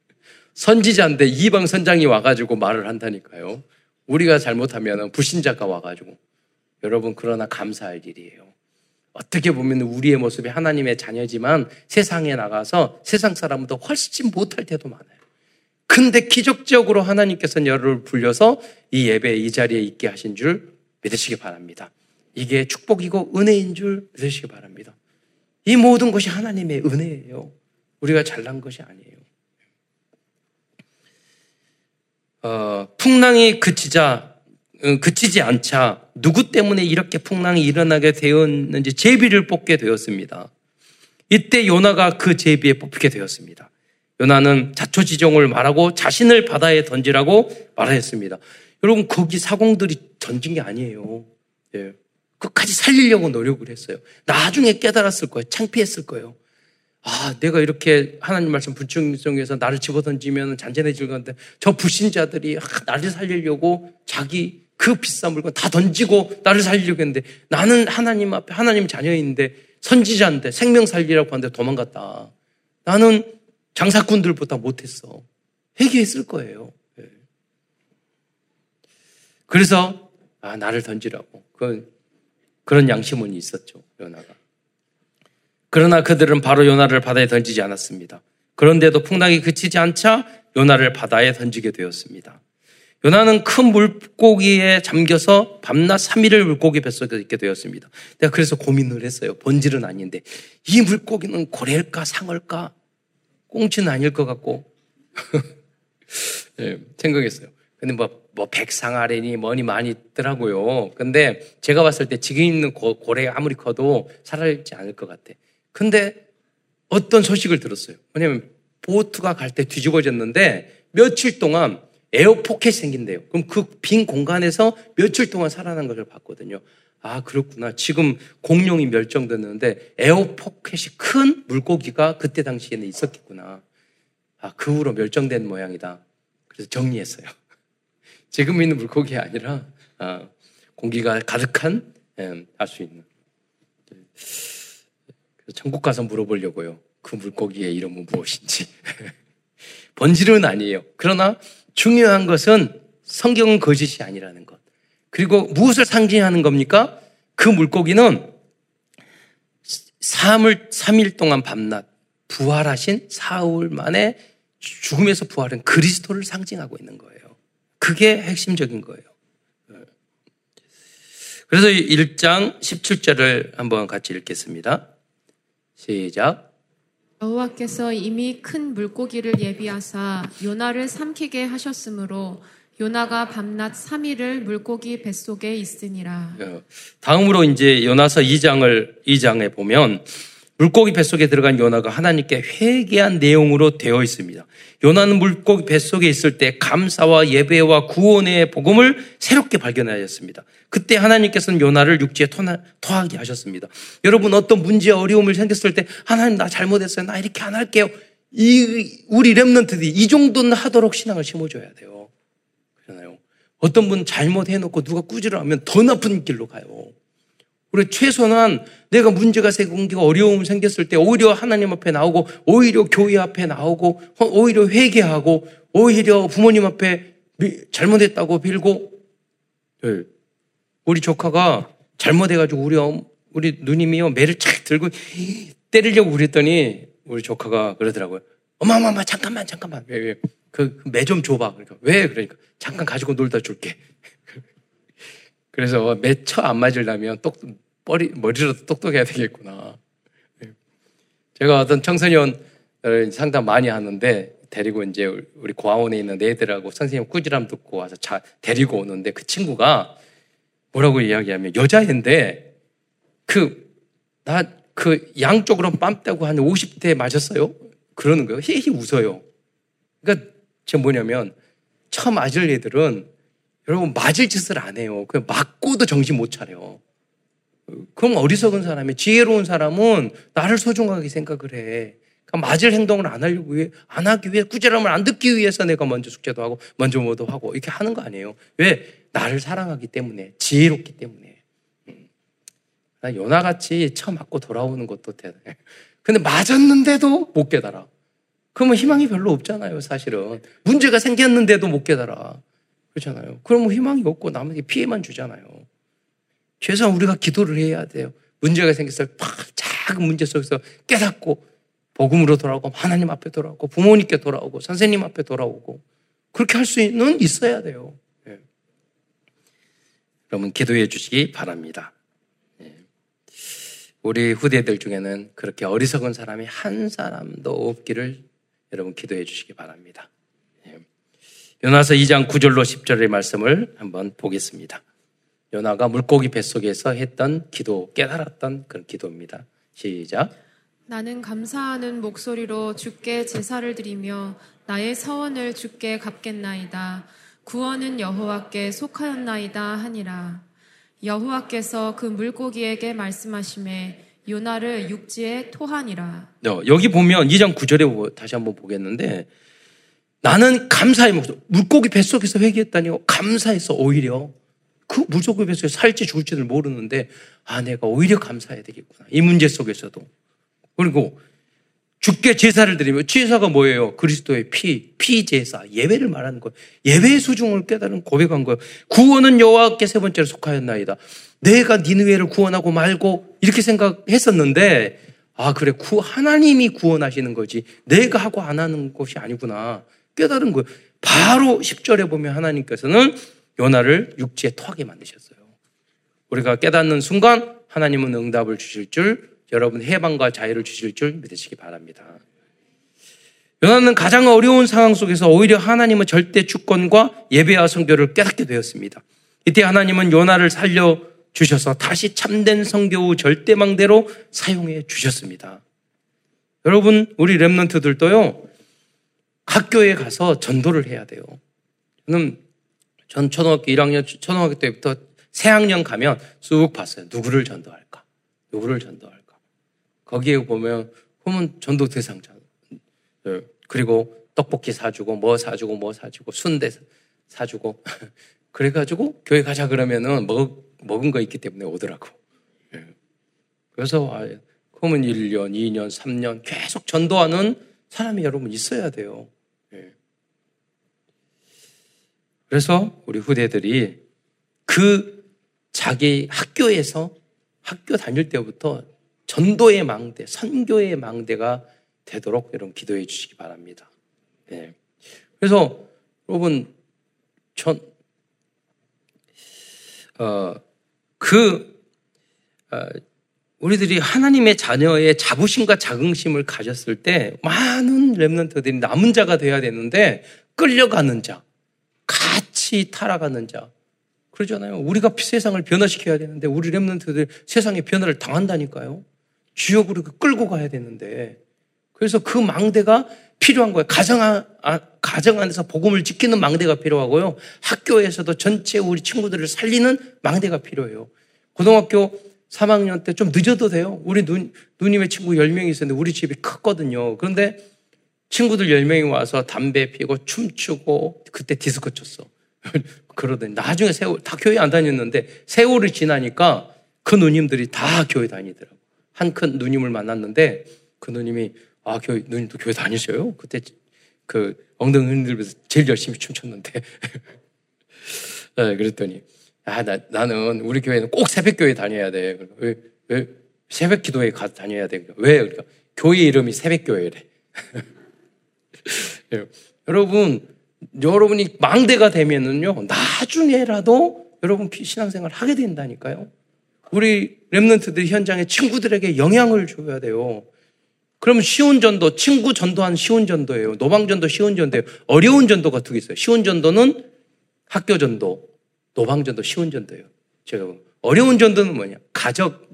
Speaker 1: 선지자인데 이방 선장이 와가지고 말을 한다니까요. 우리가 잘못하면 불신자가 와가지고 여러분 그러나 감사할 일이에요. 어떻게 보면 우리의 모습이 하나님의 자녀지만 세상에 나가서 세상 사람보다 훨씬 못할 때도 많아요. 근데 기적적으로 하나님께서는 여러분을 불려서 이 예배 이 자리에 있게 하신 줄 믿으시기 바랍니다. 이게 축복이고 은혜인 줄 믿으시기 바랍니다. 이 모든 것이 하나님의 은혜예요. 우리가 잘난 것이 아니에요. 어, 풍랑이 그치자 어, 그치지 않자 누구 때문에 이렇게 풍랑이 일어나게 되었는지 제비를 뽑게 되었습니다. 이때 요나가 그 제비에 뽑히게 되었습니다. 요나는 자초지종을 말하고 자신을 바다에 던지라고 말했습니다. 여러분 거기 사공들이 던진 게 아니에요. 예. 끝까지 살리려고 노력을 했어요. 나중에 깨달았을 거예요. 창피했을 거예요. 아, 내가 이렇게 하나님 말씀 불충성에서 나를 집어던지면 잔잔해질 건데 저 불신자들이 아, 나를 살리려고 자기 그 비싼 물건 다 던지고 나를 살리려고 했는데 나는 하나님 앞에 하나님 자녀인데 선지자인데 생명 살리라고 하는데 도망갔다. 나는 장사꾼들보다 못했어. 회개했을 거예요. 예. 그래서 아 나를 던지라고. 그 그런 양심은 있었죠 요나가. 그러나 그들은 바로 요나를 바다에 던지지 않았습니다. 그런데도 풍랑이 그치지 않자 요나를 바다에 던지게 되었습니다. 요나는 큰 물고기에 잠겨서 밤낮 3일을 물고기 뱃속에 있게 되었습니다. 내가 그래서 고민을 했어요. 본질은 아닌데 이 물고기는 고래일까 상어일까 꽁치는 아닐 것 같고 네, 생각했어요. 근데 뭐, 뭐 백상아래니 뭐니 많이 있더라고요. 근데 제가 봤을 때 지금 있는 고, 고래 아무리 커도 살아있지 않을 것 같아. 근데 어떤 소식을 들었어요. 왜냐면 보트가 갈 때 뒤집어졌는데 며칠 동안 에어포켓이 생긴대요. 그럼 그 빈 공간에서 며칠 동안 살아난 것을 봤거든요. 아, 그렇구나. 지금 공룡이 멸종됐는데 에어포켓이 큰 물고기가 그때 당시에는 있었겠구나. 아, 그 후로 멸종된 모양이다. 그래서 정리했어요. 지금 있는 물고기 아니라 아, 공기가 가득한 예, 알수 있는. 그래서 천국 가서 물어보려고요. 그 물고기의 이름은 무엇인지. 본질은 아니에요. 그러나 중요한 것은 성경은 거짓이 아니라는 것. 그리고 무엇을 상징하는 겁니까? 그 물고기는 3일, 3일 동안 밤낮 부활하신 사흘 만에 죽음에서 부활한 그리스도를 상징하고 있는 거예요. 그게 핵심적인 거예요. 그래서 1장 17절을 한번 같이 읽겠습니다. 시작.
Speaker 2: 여호와께서 이미 큰 물고기를 예비하사 요나를 삼키게 하셨으므로 요나가 밤낮 3일을 물고기 뱃속에 있으니라.
Speaker 1: 어, 다음으로 이제 요나서 2장을 2장에 보면 물고기 뱃속에 들어간 요나가 하나님께 회개한 내용으로 되어 있습니다. 요나는 물고기 뱃속에 있을 때 감사와 예배와 구원의 복음을 새롭게 발견하였습니다. 그때 하나님께서는 요나를 육지에 토하게 하셨습니다. 여러분 어떤 문제 어려움을 생겼을 때 하나님 나 잘못했어요. 나 이렇게 안 할게요. 이 우리 렘넌트들이 이 정도는 하도록 신앙을 심어줘야 돼요. 어떤 분 잘못해놓고 누가 꾸지람하면 더 나쁜 길로 가요. 우리 최소한 내가 문제가 생기고 어려움 생겼을 때 오히려 하나님 앞에 나오고 오히려 교회 앞에 나오고 오히려 회개하고 오히려 부모님 앞에 잘못했다고 빌고 예. 우리 조카가 잘못해가지고 우리 우리 누님이요 매를 착 들고 때리려고 그랬더니 우리 조카가 그러더라고요. 엄마 엄마 엄마 잠깐만 잠깐만 그 매 좀 줘봐 그러니까 왜 그러니까 잠깐 가지고 놀다 줄게. 그래서 매처 안 맞으려면 똑 머리, 머리라도 똑똑해야 되겠구나. 네. 제가 어떤 청소년 상담 많이 하는데 데리고 이제 우리 고아원에 있는 애들하고 선생님 꾸지람 듣고 와서 자, 데리고 오는데 그 친구가 뭐라고 이야기하면 여자인데 그, 나 그 양쪽으로 빰 떼고 한 50대 맞았어요? 그러는 거예요. 히히 웃어요. 그러니까 지금 뭐냐면 처음 맞을 애들은 여러분 맞을 짓을 안 해요. 그 맞고도 정신 못 차려. 그럼 어리석은 사람이 지혜로운 사람은 나를 소중하게 생각을 해. 그러니까 맞을 행동을 안 하려고 위해, 안 하기 위해, 꾸지람을 안 듣기 위해서 내가 먼저 숙제도 하고, 먼저 뭐도 하고, 이렇게 하는 거 아니에요. 왜? 나를 사랑하기 때문에, 지혜롭기 때문에. 음. 요나같이 처 맞고 돌아오는 것도 대단해. 근데 맞았는데도 못 깨달아. 그러면 희망이 별로 없잖아요, 사실은. 문제가 생겼는데도 못 깨달아. 그렇잖아요. 그러면 희망이 없고 남에게 피해만 주잖아요. 최소한 우리가 기도를 해야 돼요. 문제가 생겼을 때 작은 문제 속에서 깨닫고 복음으로 돌아오고 하나님 앞에 돌아오고 부모님께 돌아오고 선생님 앞에 돌아오고 그렇게 할 수는 있어야 돼요. 예. 여러분 기도해 주시기 바랍니다. 예. 우리 후대들 중에는 그렇게 어리석은 사람이 한 사람도 없기를 여러분 기도해 주시기 바랍니다. 예. 요나서 2장 9절로 10절의 말씀을 한번 보겠습니다. 요나가 물고기 뱃속에서 했던 기도, 깨달았던 그런 기도입니다. 시작.
Speaker 2: 나는 감사하는 목소리로 주께 제사를 드리며 나의 서원을 주께 갚겠나이다. 구원은 여호와께 속하였나이다 하니라. 여호와께서 그 물고기에게 말씀하심에 요나를 육지에 토하니라.
Speaker 1: 어, 여기 보면 2장 9절에 다시 한번 보겠는데 나는 감사의 목소리 물고기 뱃속에서 회개했다니요 감사해서 오히려 그 물고기 뱃속에 살지 죽을지를 모르는데 아 내가 오히려 감사해야 되겠구나 이 문제 속에서도 그리고 죽게 제사를 드리며 제사가 뭐예요? 그리스도의 피, 피 제사, 예배를 말하는 거예요. 예배의 수중을 깨달은 고백한 거예요. 구원은 여호와께 세 번째로 속하였나이다. 내가 니느웨를 구원하고 말고 이렇게 생각했었는데 아 그래 구 하나님이 구원하시는 거지 내가 하고 안 하는 것이 아니구나 깨달은 거예요. 바로 10절에 보면 하나님께서는 요나를 육지에 토하게 만드셨어요. 우리가 깨닫는 순간 하나님은 응답을 주실 줄 여러분 해방과 자유를 주실 줄 믿으시기 바랍니다. 요나는 가장 어려운 상황 속에서 오히려 하나님은 절대 주권과 예배와 성교를 깨닫게 되었습니다. 이때 하나님은 요나를 살려 주셔서 다시 참된 성교 후 절대망대로 사용해 주셨습니다. 여러분, 우리 랩런트들도요, 학교에 가서 전도를 해야 돼요. 저는 전 초등학교 1학년, 초등학교 때부터 새학년 가면 쑥 봤어요. 누구를 전도할까? 누구를 전도할까? 거기에 보면 보면 전도 대상자. 예. 그리고 떡볶이 사주고 뭐 사주고 뭐 사주고 순대 사주고 그래가지고 교회 가자 그러면은 먹, 먹은 거 있기 때문에 오더라고. 예. 그래서 아, 그러면 1년, 2년, 3년 계속 전도하는 사람이 여러분 있어야 돼요. 예. 그래서 우리 후대들이 그 자기 학교에서 학교 다닐 때부터 전도의 망대, 선교의 망대가 되도록 여러분 기도해 주시기 바랍니다. 네. 그래서 여러분 전, 어, 그, 어, 우리들이 하나님의 자녀의 자부심과 자긍심을 가졌을 때 많은 랩런트들이 남은 자가 돼야 되는데 끌려가는 자, 같이 타락하는 자, 그러잖아요. 우리가 세상을 변화시켜야 되는데 우리 랩런트들 세상의 변화를 당한다니까요. 지역으로 끌고 가야 되는데 그래서 그 망대가 필요한 거예요. 가정, 안, 아, 가정 안에서 복음을 지키는 망대가 필요하고요. 학교에서도 전체 우리 친구들을 살리는 망대가 필요해요. 고등학교 3학년 때 좀 늦어도 돼요. 우리 누, 누님의 친구 10명이 있었는데 우리 집이 컸거든요. 그런데 친구들 10명이 와서 담배 피고 춤추고 그때 디스코 쳤어. 그러더니 나중에 세월, 다 교회 안 다녔는데 세월이 지나니까 그 누님들이 다 교회 다니더라고. 한 큰 누님을 만났는데 그 누님이 아 교회 누님도 교회 다니셔요? 그때 그 엉덩이 흔들면서 제일 열심히 춤췄는데 네, 그랬더니 아 나, 나는 우리 교회는 꼭 새벽 교회 다녀야 돼. 왜, 왜 새벽 기도회 가 다녀야 돼? 왜? 그러니까 교회 이름이 새벽 교회래. 네, 여러분 여러분이 망대가 되면은요 나중에라도 여러분 신앙생활 하게 된다니까요. 우리 랩런트들 현장에 친구들에게 영향을 줘야 돼요. 그러면 쉬운 전도, 친구 전도한 쉬운 전도예요. 노방 전도 쉬운 전도예요. 어려운 전도가 두 개 있어요. 쉬운 전도는 학교 전도, 노방 전도 쉬운 전도예요. 제가 어려운 전도는 뭐냐? 가족,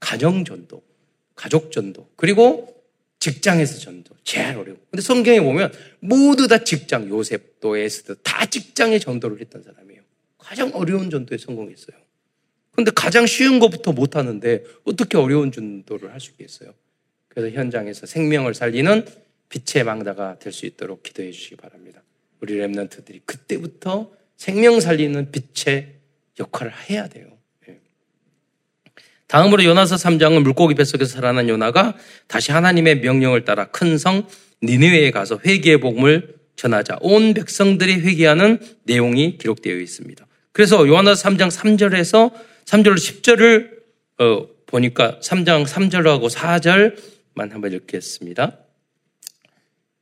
Speaker 1: 가정 전도, 가족 전도, 그리고 직장에서 전도. 제일 어려워. 근데 성경에 보면 모두 다 직장, 요셉도 에스도 다 직장에 전도를 했던 사람이에요. 가장 어려운 전도에 성공했어요. 근데 가장 쉬운 것부터 못 하는데 어떻게 어려운 전도를 할 수 있겠어요? 그래서 현장에서 생명을 살리는 빛의 망다가 될 수 있도록 기도해 주시기 바랍니다. 우리 랩런트들이 그때부터 생명 살리는 빛의 역할을 해야 돼요. 예. 다음으로 요나서 3장은 물고기 뱃속에서 살아난 요나가 다시 하나님의 명령을 따라 큰 성 니느웨에 가서 회개의 복음을 전하자 온 백성들이 회개하는 내용이 기록되어 있습니다. 그래서 요한서 3장 3절에서 3절로 10절을 어, 보니까 3장 3절하고 4절 만 한번 읽겠습니다.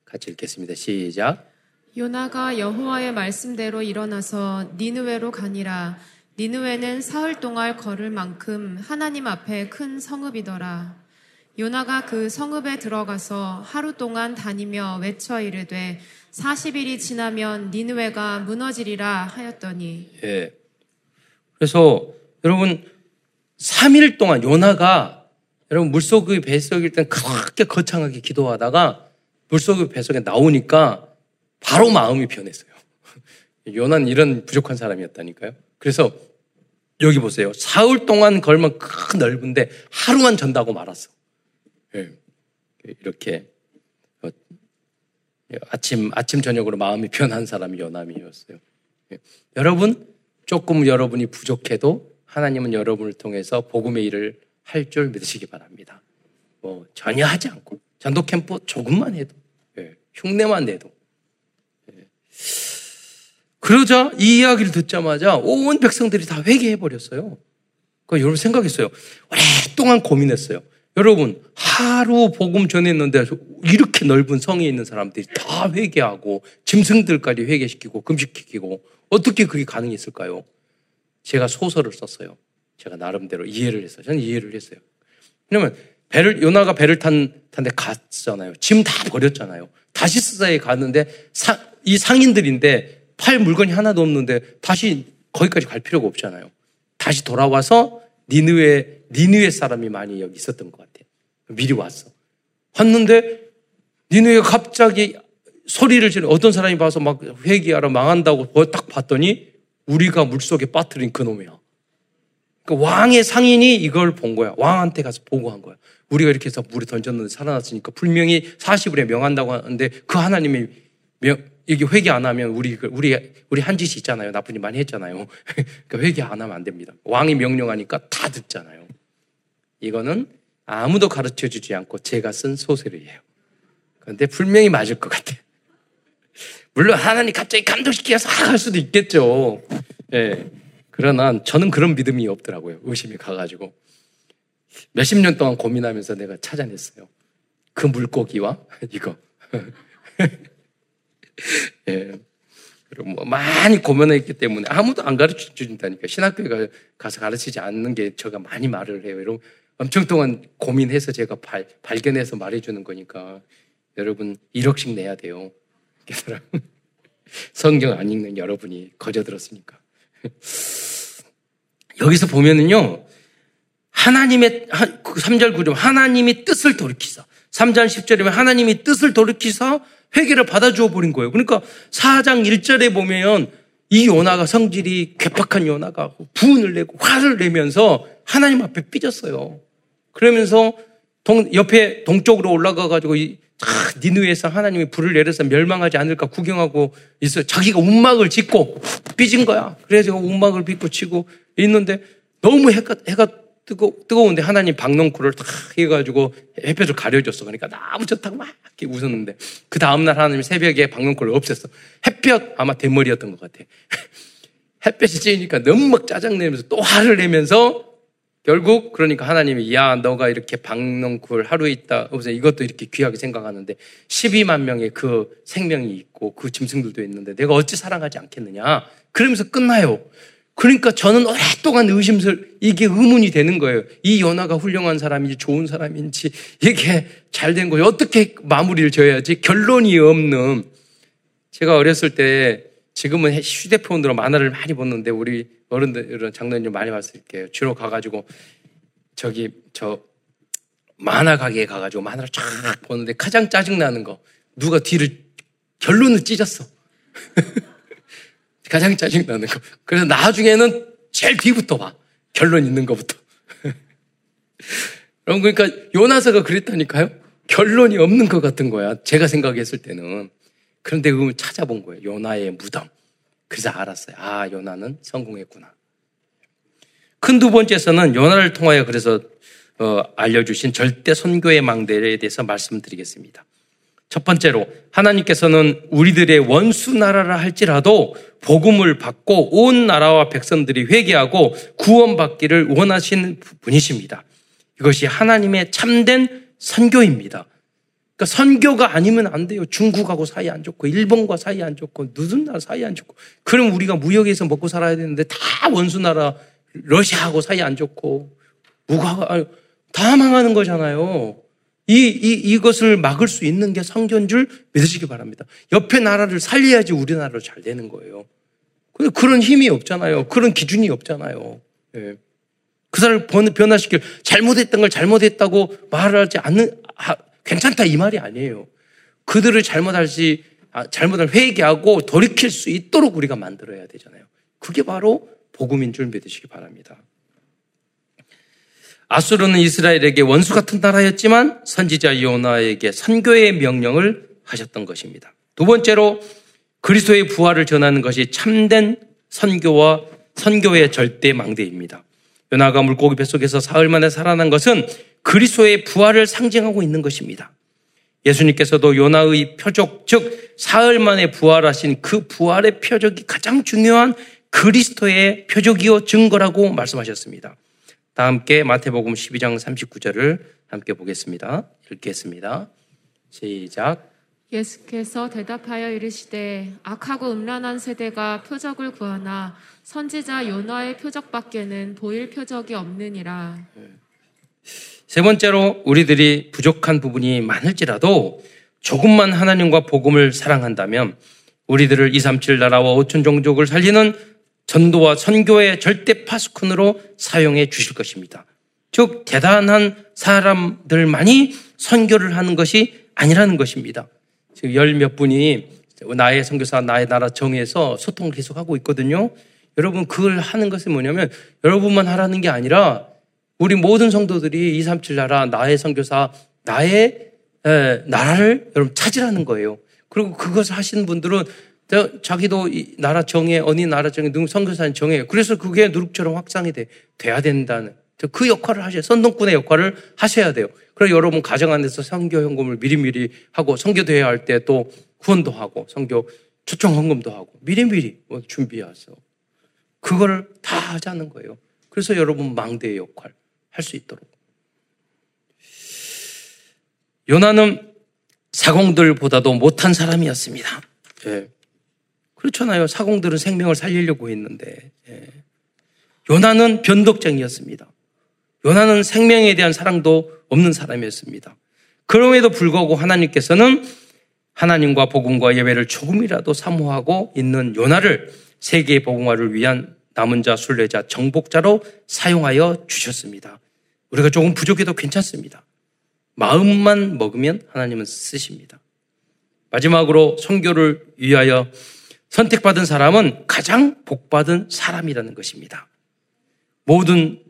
Speaker 1: 같이 읽겠습니다. 시작.
Speaker 2: 요나가 여호와의 말씀대로 일어나서 니느웨로 가니라. 니느웨는 사흘 동안 걸을 만큼 하나님 앞에 큰 성읍이더라. 요나가 그 성읍에 들어가서 하루 동안 다니며 외쳐 이르되 40일이 지나면 니느웨가 무너지리라 하였더니
Speaker 1: 예. 그래서 여러분 3일 동안 요나가 여러분 물속의 뱃속일 땐 그렇게 거창하게 기도하다가 물속의 뱃속에 나오니까 바로 마음이 변했어요. 요나는 이런 부족한 사람이었다니까요. 그래서 여기 보세요. 사흘 동안 걸면 큰 넓은데 하루만 전다고 말았어. 예. 이렇게 어, 아침 아침 저녁으로 마음이 변한 사람이 요남이었어요. 예. 여러분 조금 여러분이 부족해도 하나님은 여러분을 통해서 복음의 일을 할 줄 믿으시기 바랍니다. 뭐 전혀 하지 않고 전도 캠프 조금만 해도 예. 흉내만 내도 예. 그러자 이 이야기를 듣자마자 온 백성들이 다 회개해 버렸어요. 그 여러분 생각했어요. 오랫동안 고민했어요. 여러분 하루 복음 전했는데 이렇게 넓은 성에 있는 사람들이 다 회개하고 짐승들까지 회개시키고 금식시키고 어떻게 그게 가능했을까요? 제가 소설을 썼어요. 제가 나름대로 이해를 했어요. 저는 이해를 했어요. 왜냐면 배를 요나가 배를 탄 탄데 갔잖아요. 짐 다 버렸잖아요. 다시 스사에 갔는데 사, 이 상인들인데 팔 물건이 하나도 없는데 다시 거기까지 갈 필요가 없잖아요. 다시 돌아와서 니느웨 니느웨 사람이 많이 여기 있었던 것 같아요. 미리 왔어. 왔는데 니느웨가 갑자기 소리를 지르 어떤 사람이 봐서 막 회개하러 망한다고 딱 봤더니 우리가 물속에 빠뜨린 그놈이야. 그러니까 왕의 상인이 이걸 본 거야. 왕한테 가서 보고한 거야. 우리가 이렇게 해서 물에 던졌는데 살아났으니까 분명히 40일에 명한다고 하는데 그 하나님이 명, 이게 회개 안 하면 우리 그, 우리 우리 한 짓이 있잖아요. 나쁜 짓 많이 했잖아요. 그러니까 회개 안 하면 안 됩니다. 왕이 명령하니까 다 듣잖아요. 이거는 아무도 가르쳐 주지 않고 제가 쓴 소설이에요. 그런데 분명히 맞을 것 같아요. 물론 하나님 갑자기 감동시켜서 할 수도 있겠죠. 예. 그러나 저는 그런 믿음이 없더라고요. 의심이 가가지고. 몇십 년 동안 고민하면서 내가 찾아냈어요. 그 물고기와 이거. 예. 그리고 뭐 많이 고민했기 때문에 아무도 안 가르쳐 준다니까. 신학교에 가서 가르치지 않는 게 제가 많이 말을 해요. 이런 엄청 동안 고민해서 제가 발, 발견해서 말해주는 거니까 여러분 1억씩 내야 돼요. 성경 안 읽는 여러분이 거저 들었으니까. 여기서 보면은요, 하나님의, 3절 그 9절, 하나님이 뜻을 돌이키사. 3절 10절이면 하나님이 뜻을 돌이키사 회개를 받아주어 버린 거예요. 그러니까 4장 1절에 보면 이 요나가 성질이 괴팍한 요나가 부은을 내고 화를 내면서 하나님 앞에 삐졌어요. 그러면서 동, 옆에 동쪽으로 올라가 가지고 이 니누에서 하나님이 불을 내려서 멸망하지 않을까 구경하고 있어. 자기가 운막을 짓고 삐진 거야. 그래서 운막을 빚고 치고 있는데 너무 해가, 해가 뜨거, 뜨거운데 하나님 박농쿨을 탁 해가지고 햇볕을 가려줬어. 그러니까 나무 좋다고 막 이렇게 웃었는데 그 다음날 하나님이 새벽에 박농쿨을 없앴어. 햇볕 아마 대머리였던 것 같아. 햇볕이 찌니까 너무 막 짜증내면서 또 화를 내면서 결국 그러니까 하나님이 야 너가 이렇게 박농쿨 하루 있다 없어 이것도 이렇게 귀하게 생각하는데 12만 명의 그 생명이 있고 그 짐승들도 있는데 내가 어찌 사랑하지 않겠느냐 그러면서 끝나요. 그러니까 저는 오랫동안 의심을 이게 의문이 되는 거예요. 이 연하가 훌륭한 사람인지 좋은 사람인지 이게 잘 된 거예요. 어떻게 마무리를 지어야지 결론이 없는 제가 어렸을 때 지금은 휴대폰으로 만화를 많이 봤는데 우리 어른들은 장난 좀 많이 봤을 게요. 주로 가가지고 저기 저 만화 가게에 가가지고 만화를 쫙 보는데 가장 짜증 나는 거 누가 뒤를 결론을 찢었어. 가장 짜증 나는 거. 그래서 나중에는 제일 뒤부터 봐. 결론 있는 거부터. 여러분 그러니까 요나서가 그랬다니까요. 결론이 없는 것 같은 거야. 제가 생각했을 때는. 그런데 그걸 찾아본 거예요. 요나의 무덤. 그래서 알았어요. 아, 요나는 성공했구나. 큰 두 번째에서는 요나를 통하여 그래서 어, 알려주신 절대 선교의 망대에 대해서 말씀드리겠습니다. 첫 번째로 하나님께서는 우리들의 원수 나라라 할지라도 복음을 받고 온 나라와 백성들이 회개하고 구원받기를 원하신 분이십니다. 이것이 하나님의 참된 선교입니다. 그러니까 선교가 아니면 안 돼요. 중국하고 사이 안 좋고 일본과 사이 안 좋고 누른 나라 사이 안 좋고 그럼 우리가 무역에서 먹고 살아야 되는데 다 원수 나라 러시아하고 사이 안 좋고 무가 다 망하는 거잖아요. 이, 이, 이것을 막을 수 있는 게 성견 줄 믿으시기 바랍니다. 옆에 나라를 살려야지 우리나라로 잘 되는 거예요. 근데 그런 힘이 없잖아요. 그런 기준이 없잖아요. 예. 그 사람을 변화시킬 잘못했던 걸 잘못했다고 말을 하지 않는 괜찮다 이 말이 아니에요. 그들을 잘못할지 아, 잘못을 회개하고 돌이킬 수 있도록 우리가 만들어야 되잖아요. 그게 바로 복음인 줄 믿으시기 바랍니다. 아수르는 이스라엘에게 원수 같은 나라였지만 선지자 요나에게 선교의 명령을 하셨던 것입니다. 두 번째로 그리스도의 부활을 전하는 것이 참된 선교와 선교의 절대 망대입니다. 요나가 물고기 뱃속에서 사흘 만에 살아난 것은 그리스도의 부활을 상징하고 있는 것입니다. 예수님께서도 요나의 표적, 즉 사흘 만에 부활하신 그 부활의 표적이 가장 중요한 그리스도의 표적이요 증거라고 말씀하셨습니다. 다 함께 마태복음 12장 39절을 함께 보겠습니다. 읽겠습니다. 시작.
Speaker 2: 예수께서 대답하여 이르시되 악하고 음란한 세대가 표적을 구하나 선지자 요나의 표적밖에는 보일 표적이 없느니라.
Speaker 1: 세 번째로 우리들이 부족한 부분이 많을지라도 조금만 하나님과 복음을 사랑한다면 우리들을 237 나라와 5천 종족을 살리는 전도와 선교의 절대 파수꾼으로 사용해 주실 것입니다. 즉 대단한 사람들만이 선교를 하는 것이 아니라는 것입니다. 지금 열 몇 분이 나의 선교사 나의 나라 정에서 소통을 계속하고 있거든요. 여러분 그걸 하는 것은 뭐냐면 여러분만 하라는 게 아니라 우리 모든 성도들이 237 나라 나의 선교사 나의 에, 나라를 여러분 찾으라는 거예요. 그리고 그것을 하시는 분들은 자기도 나라 정해, 어느 나라 정해, 누구 선교사님 정해. 그래서 그게 누룩처럼 확장이 돼, 돼야 된다는. 그 역할을 하셔야, 선동꾼의 역할을 하셔야 돼요. 그래서 여러분 가정 안에서 선교 현금을 미리미리 하고, 선교대회 할 때 또 후원도 하고, 선교 초청 헌금도 하고, 미리미리 뭐 준비해서. 그거를 다 하자는 거예요. 그래서 여러분 망대의 역할 할 수 있도록. 요나는 사공들보다도 못한 사람이었습니다. 예. 그렇잖아요. 사공들은 생명을 살리려고 했는데. 예. 요나는 변덕쟁이였습니다. 요나는 생명에 대한 사랑도 없는 사람이었습니다. 그럼에도 불구하고 하나님께서는 하나님과 복음과 예배를 조금이라도 사모하고 있는 요나를 세계의 복음화를 위한 남은 자, 순례자, 정복자로 사용하여 주셨습니다. 우리가 조금 부족해도 괜찮습니다. 마음만 먹으면 하나님은 쓰십니다. 마지막으로 선교를 위하여 선택받은 사람은 가장 복받은 사람이라는 것입니다. 모든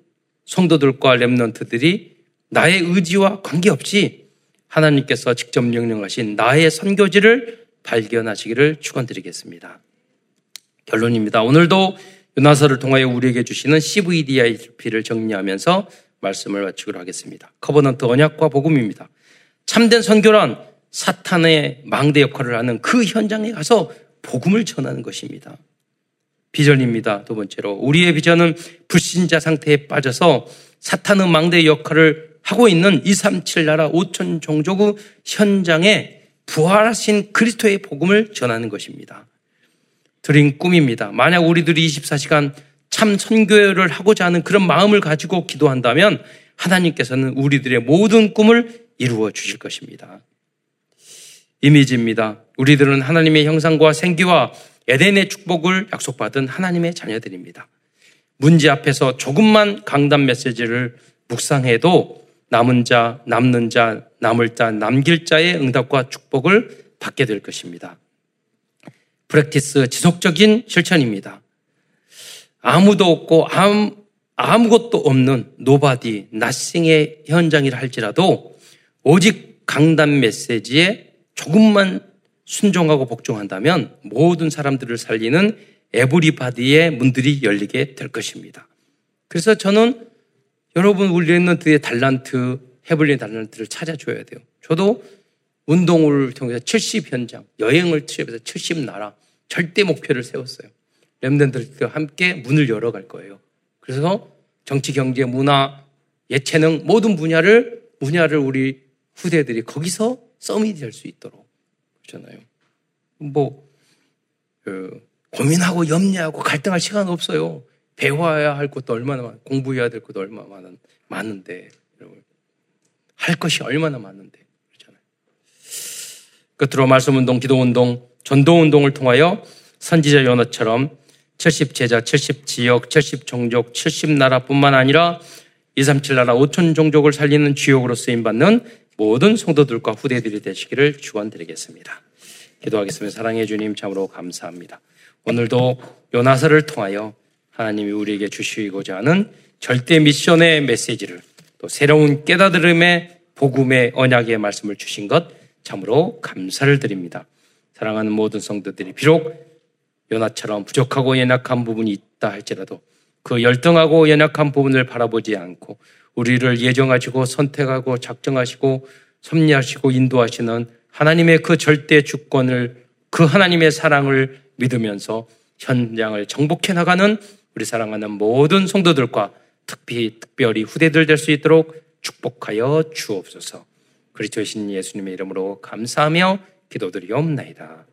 Speaker 1: 성도들과 렘넌트들이 나의 의지와 관계없이 하나님께서 직접 명령하신 나의 선교지를 발견하시기를 축원드리겠습니다. 결론입니다. 오늘도 요나서를 통하여 우리에게 주시는 CVDIP를 정리하면서 말씀을 마치기로 하겠습니다. covenant 언약과 복음입니다. 참된 선교란 사탄의 망대 역할을 하는 그 현장에 가서 복음을 전하는 것입니다. 비전입니다. 두 번째로 우리의 비전은 불신자 상태에 빠져서 사탄의 망대 역할을 하고 있는 237 나라 5천 종족의 현장에 부활하신 그리스도의 복음을 전하는 것입니다. 드린 꿈입니다. 만약 우리들이 24시간 참 선교를 하고자 하는 그런 마음을 가지고 기도한다면 하나님께서는 우리들의 모든 꿈을 이루어 주실 것입니다. 이미지입니다. 우리들은 하나님의 형상과 생기와 에덴의 축복을 약속받은 하나님의 자녀들입니다. 문제 앞에서 조금만 강단 메시지를 묵상해도 남은 자, 남는 자, 남을 자, 남길 자의 응답과 축복을 받게 될 것입니다. practice 지속적인 실천입니다. 아무도 없고 아무, 아무것도 없는 nobody, nothing의 현장이라 할지라도 오직 강단 메시지에 조금만 순종하고 복종한다면 모든 사람들을 살리는 everybody의 문들이 열리게 될 것입니다. 그래서 저는 여러분 remnant의 달란트, 해블린 달란트를 찾아줘야 돼요. 저도 운동을 통해서 70 현장, 여행을 취업해서 70 나라 절대 목표를 세웠어요. 랩런트들과 함께 문을 열어갈 거예요. 그래서 정치, 경제, 문화, 예체능 모든 분야를 분야를 우리 후대들이 거기서 서밋이 될 수 있도록 그렇잖아요. 뭐 그, 고민하고 염려하고 갈등할 시간 없어요. 배워야 할 것도 얼마나 많, 공부해야 될 것도 얼마나 많은, 많은데 여러분 할 것이 얼마나 많은데 그렇잖아요. 끝으로 말씀 운동, 기도 운동, 전도 운동을 통하여 선지자 연어처럼 70 제자, 70 지역, 70 종족, 70 나라뿐만 아니라 237 나라 5천 종족을 살리는 주역으로 쓰임받는 모든 성도들과 후대들이 되시기를 축원드리겠습니다. 기도하겠습니다. 사랑해 주님 참으로 감사합니다. 오늘도 요나서를 통하여 하나님이 우리에게 주시고자 하는 절대 미션의 메시지를 또 새로운 깨달음의 복음의 언약의 말씀을 주신 것 참으로 감사를 드립니다. 사랑하는 모든 성도들이 비록 요나처럼 부족하고 연약한 부분이 있다 할지라도 그 열등하고 연약한 부분을 바라보지 않고 우리를 예정하시고 선택하고 작정하시고 섭리하시고 인도하시는 하나님의 그 절대 주권을 그 하나님의 사랑을 믿으면서 현장을 정복해 나가는 우리 사랑하는 모든 성도들과 특히 특별히 후대들 될 수 있도록 축복하여 주옵소서. 그리스도의 신 예수님의 이름으로 감사하며 기도드리옵나이다.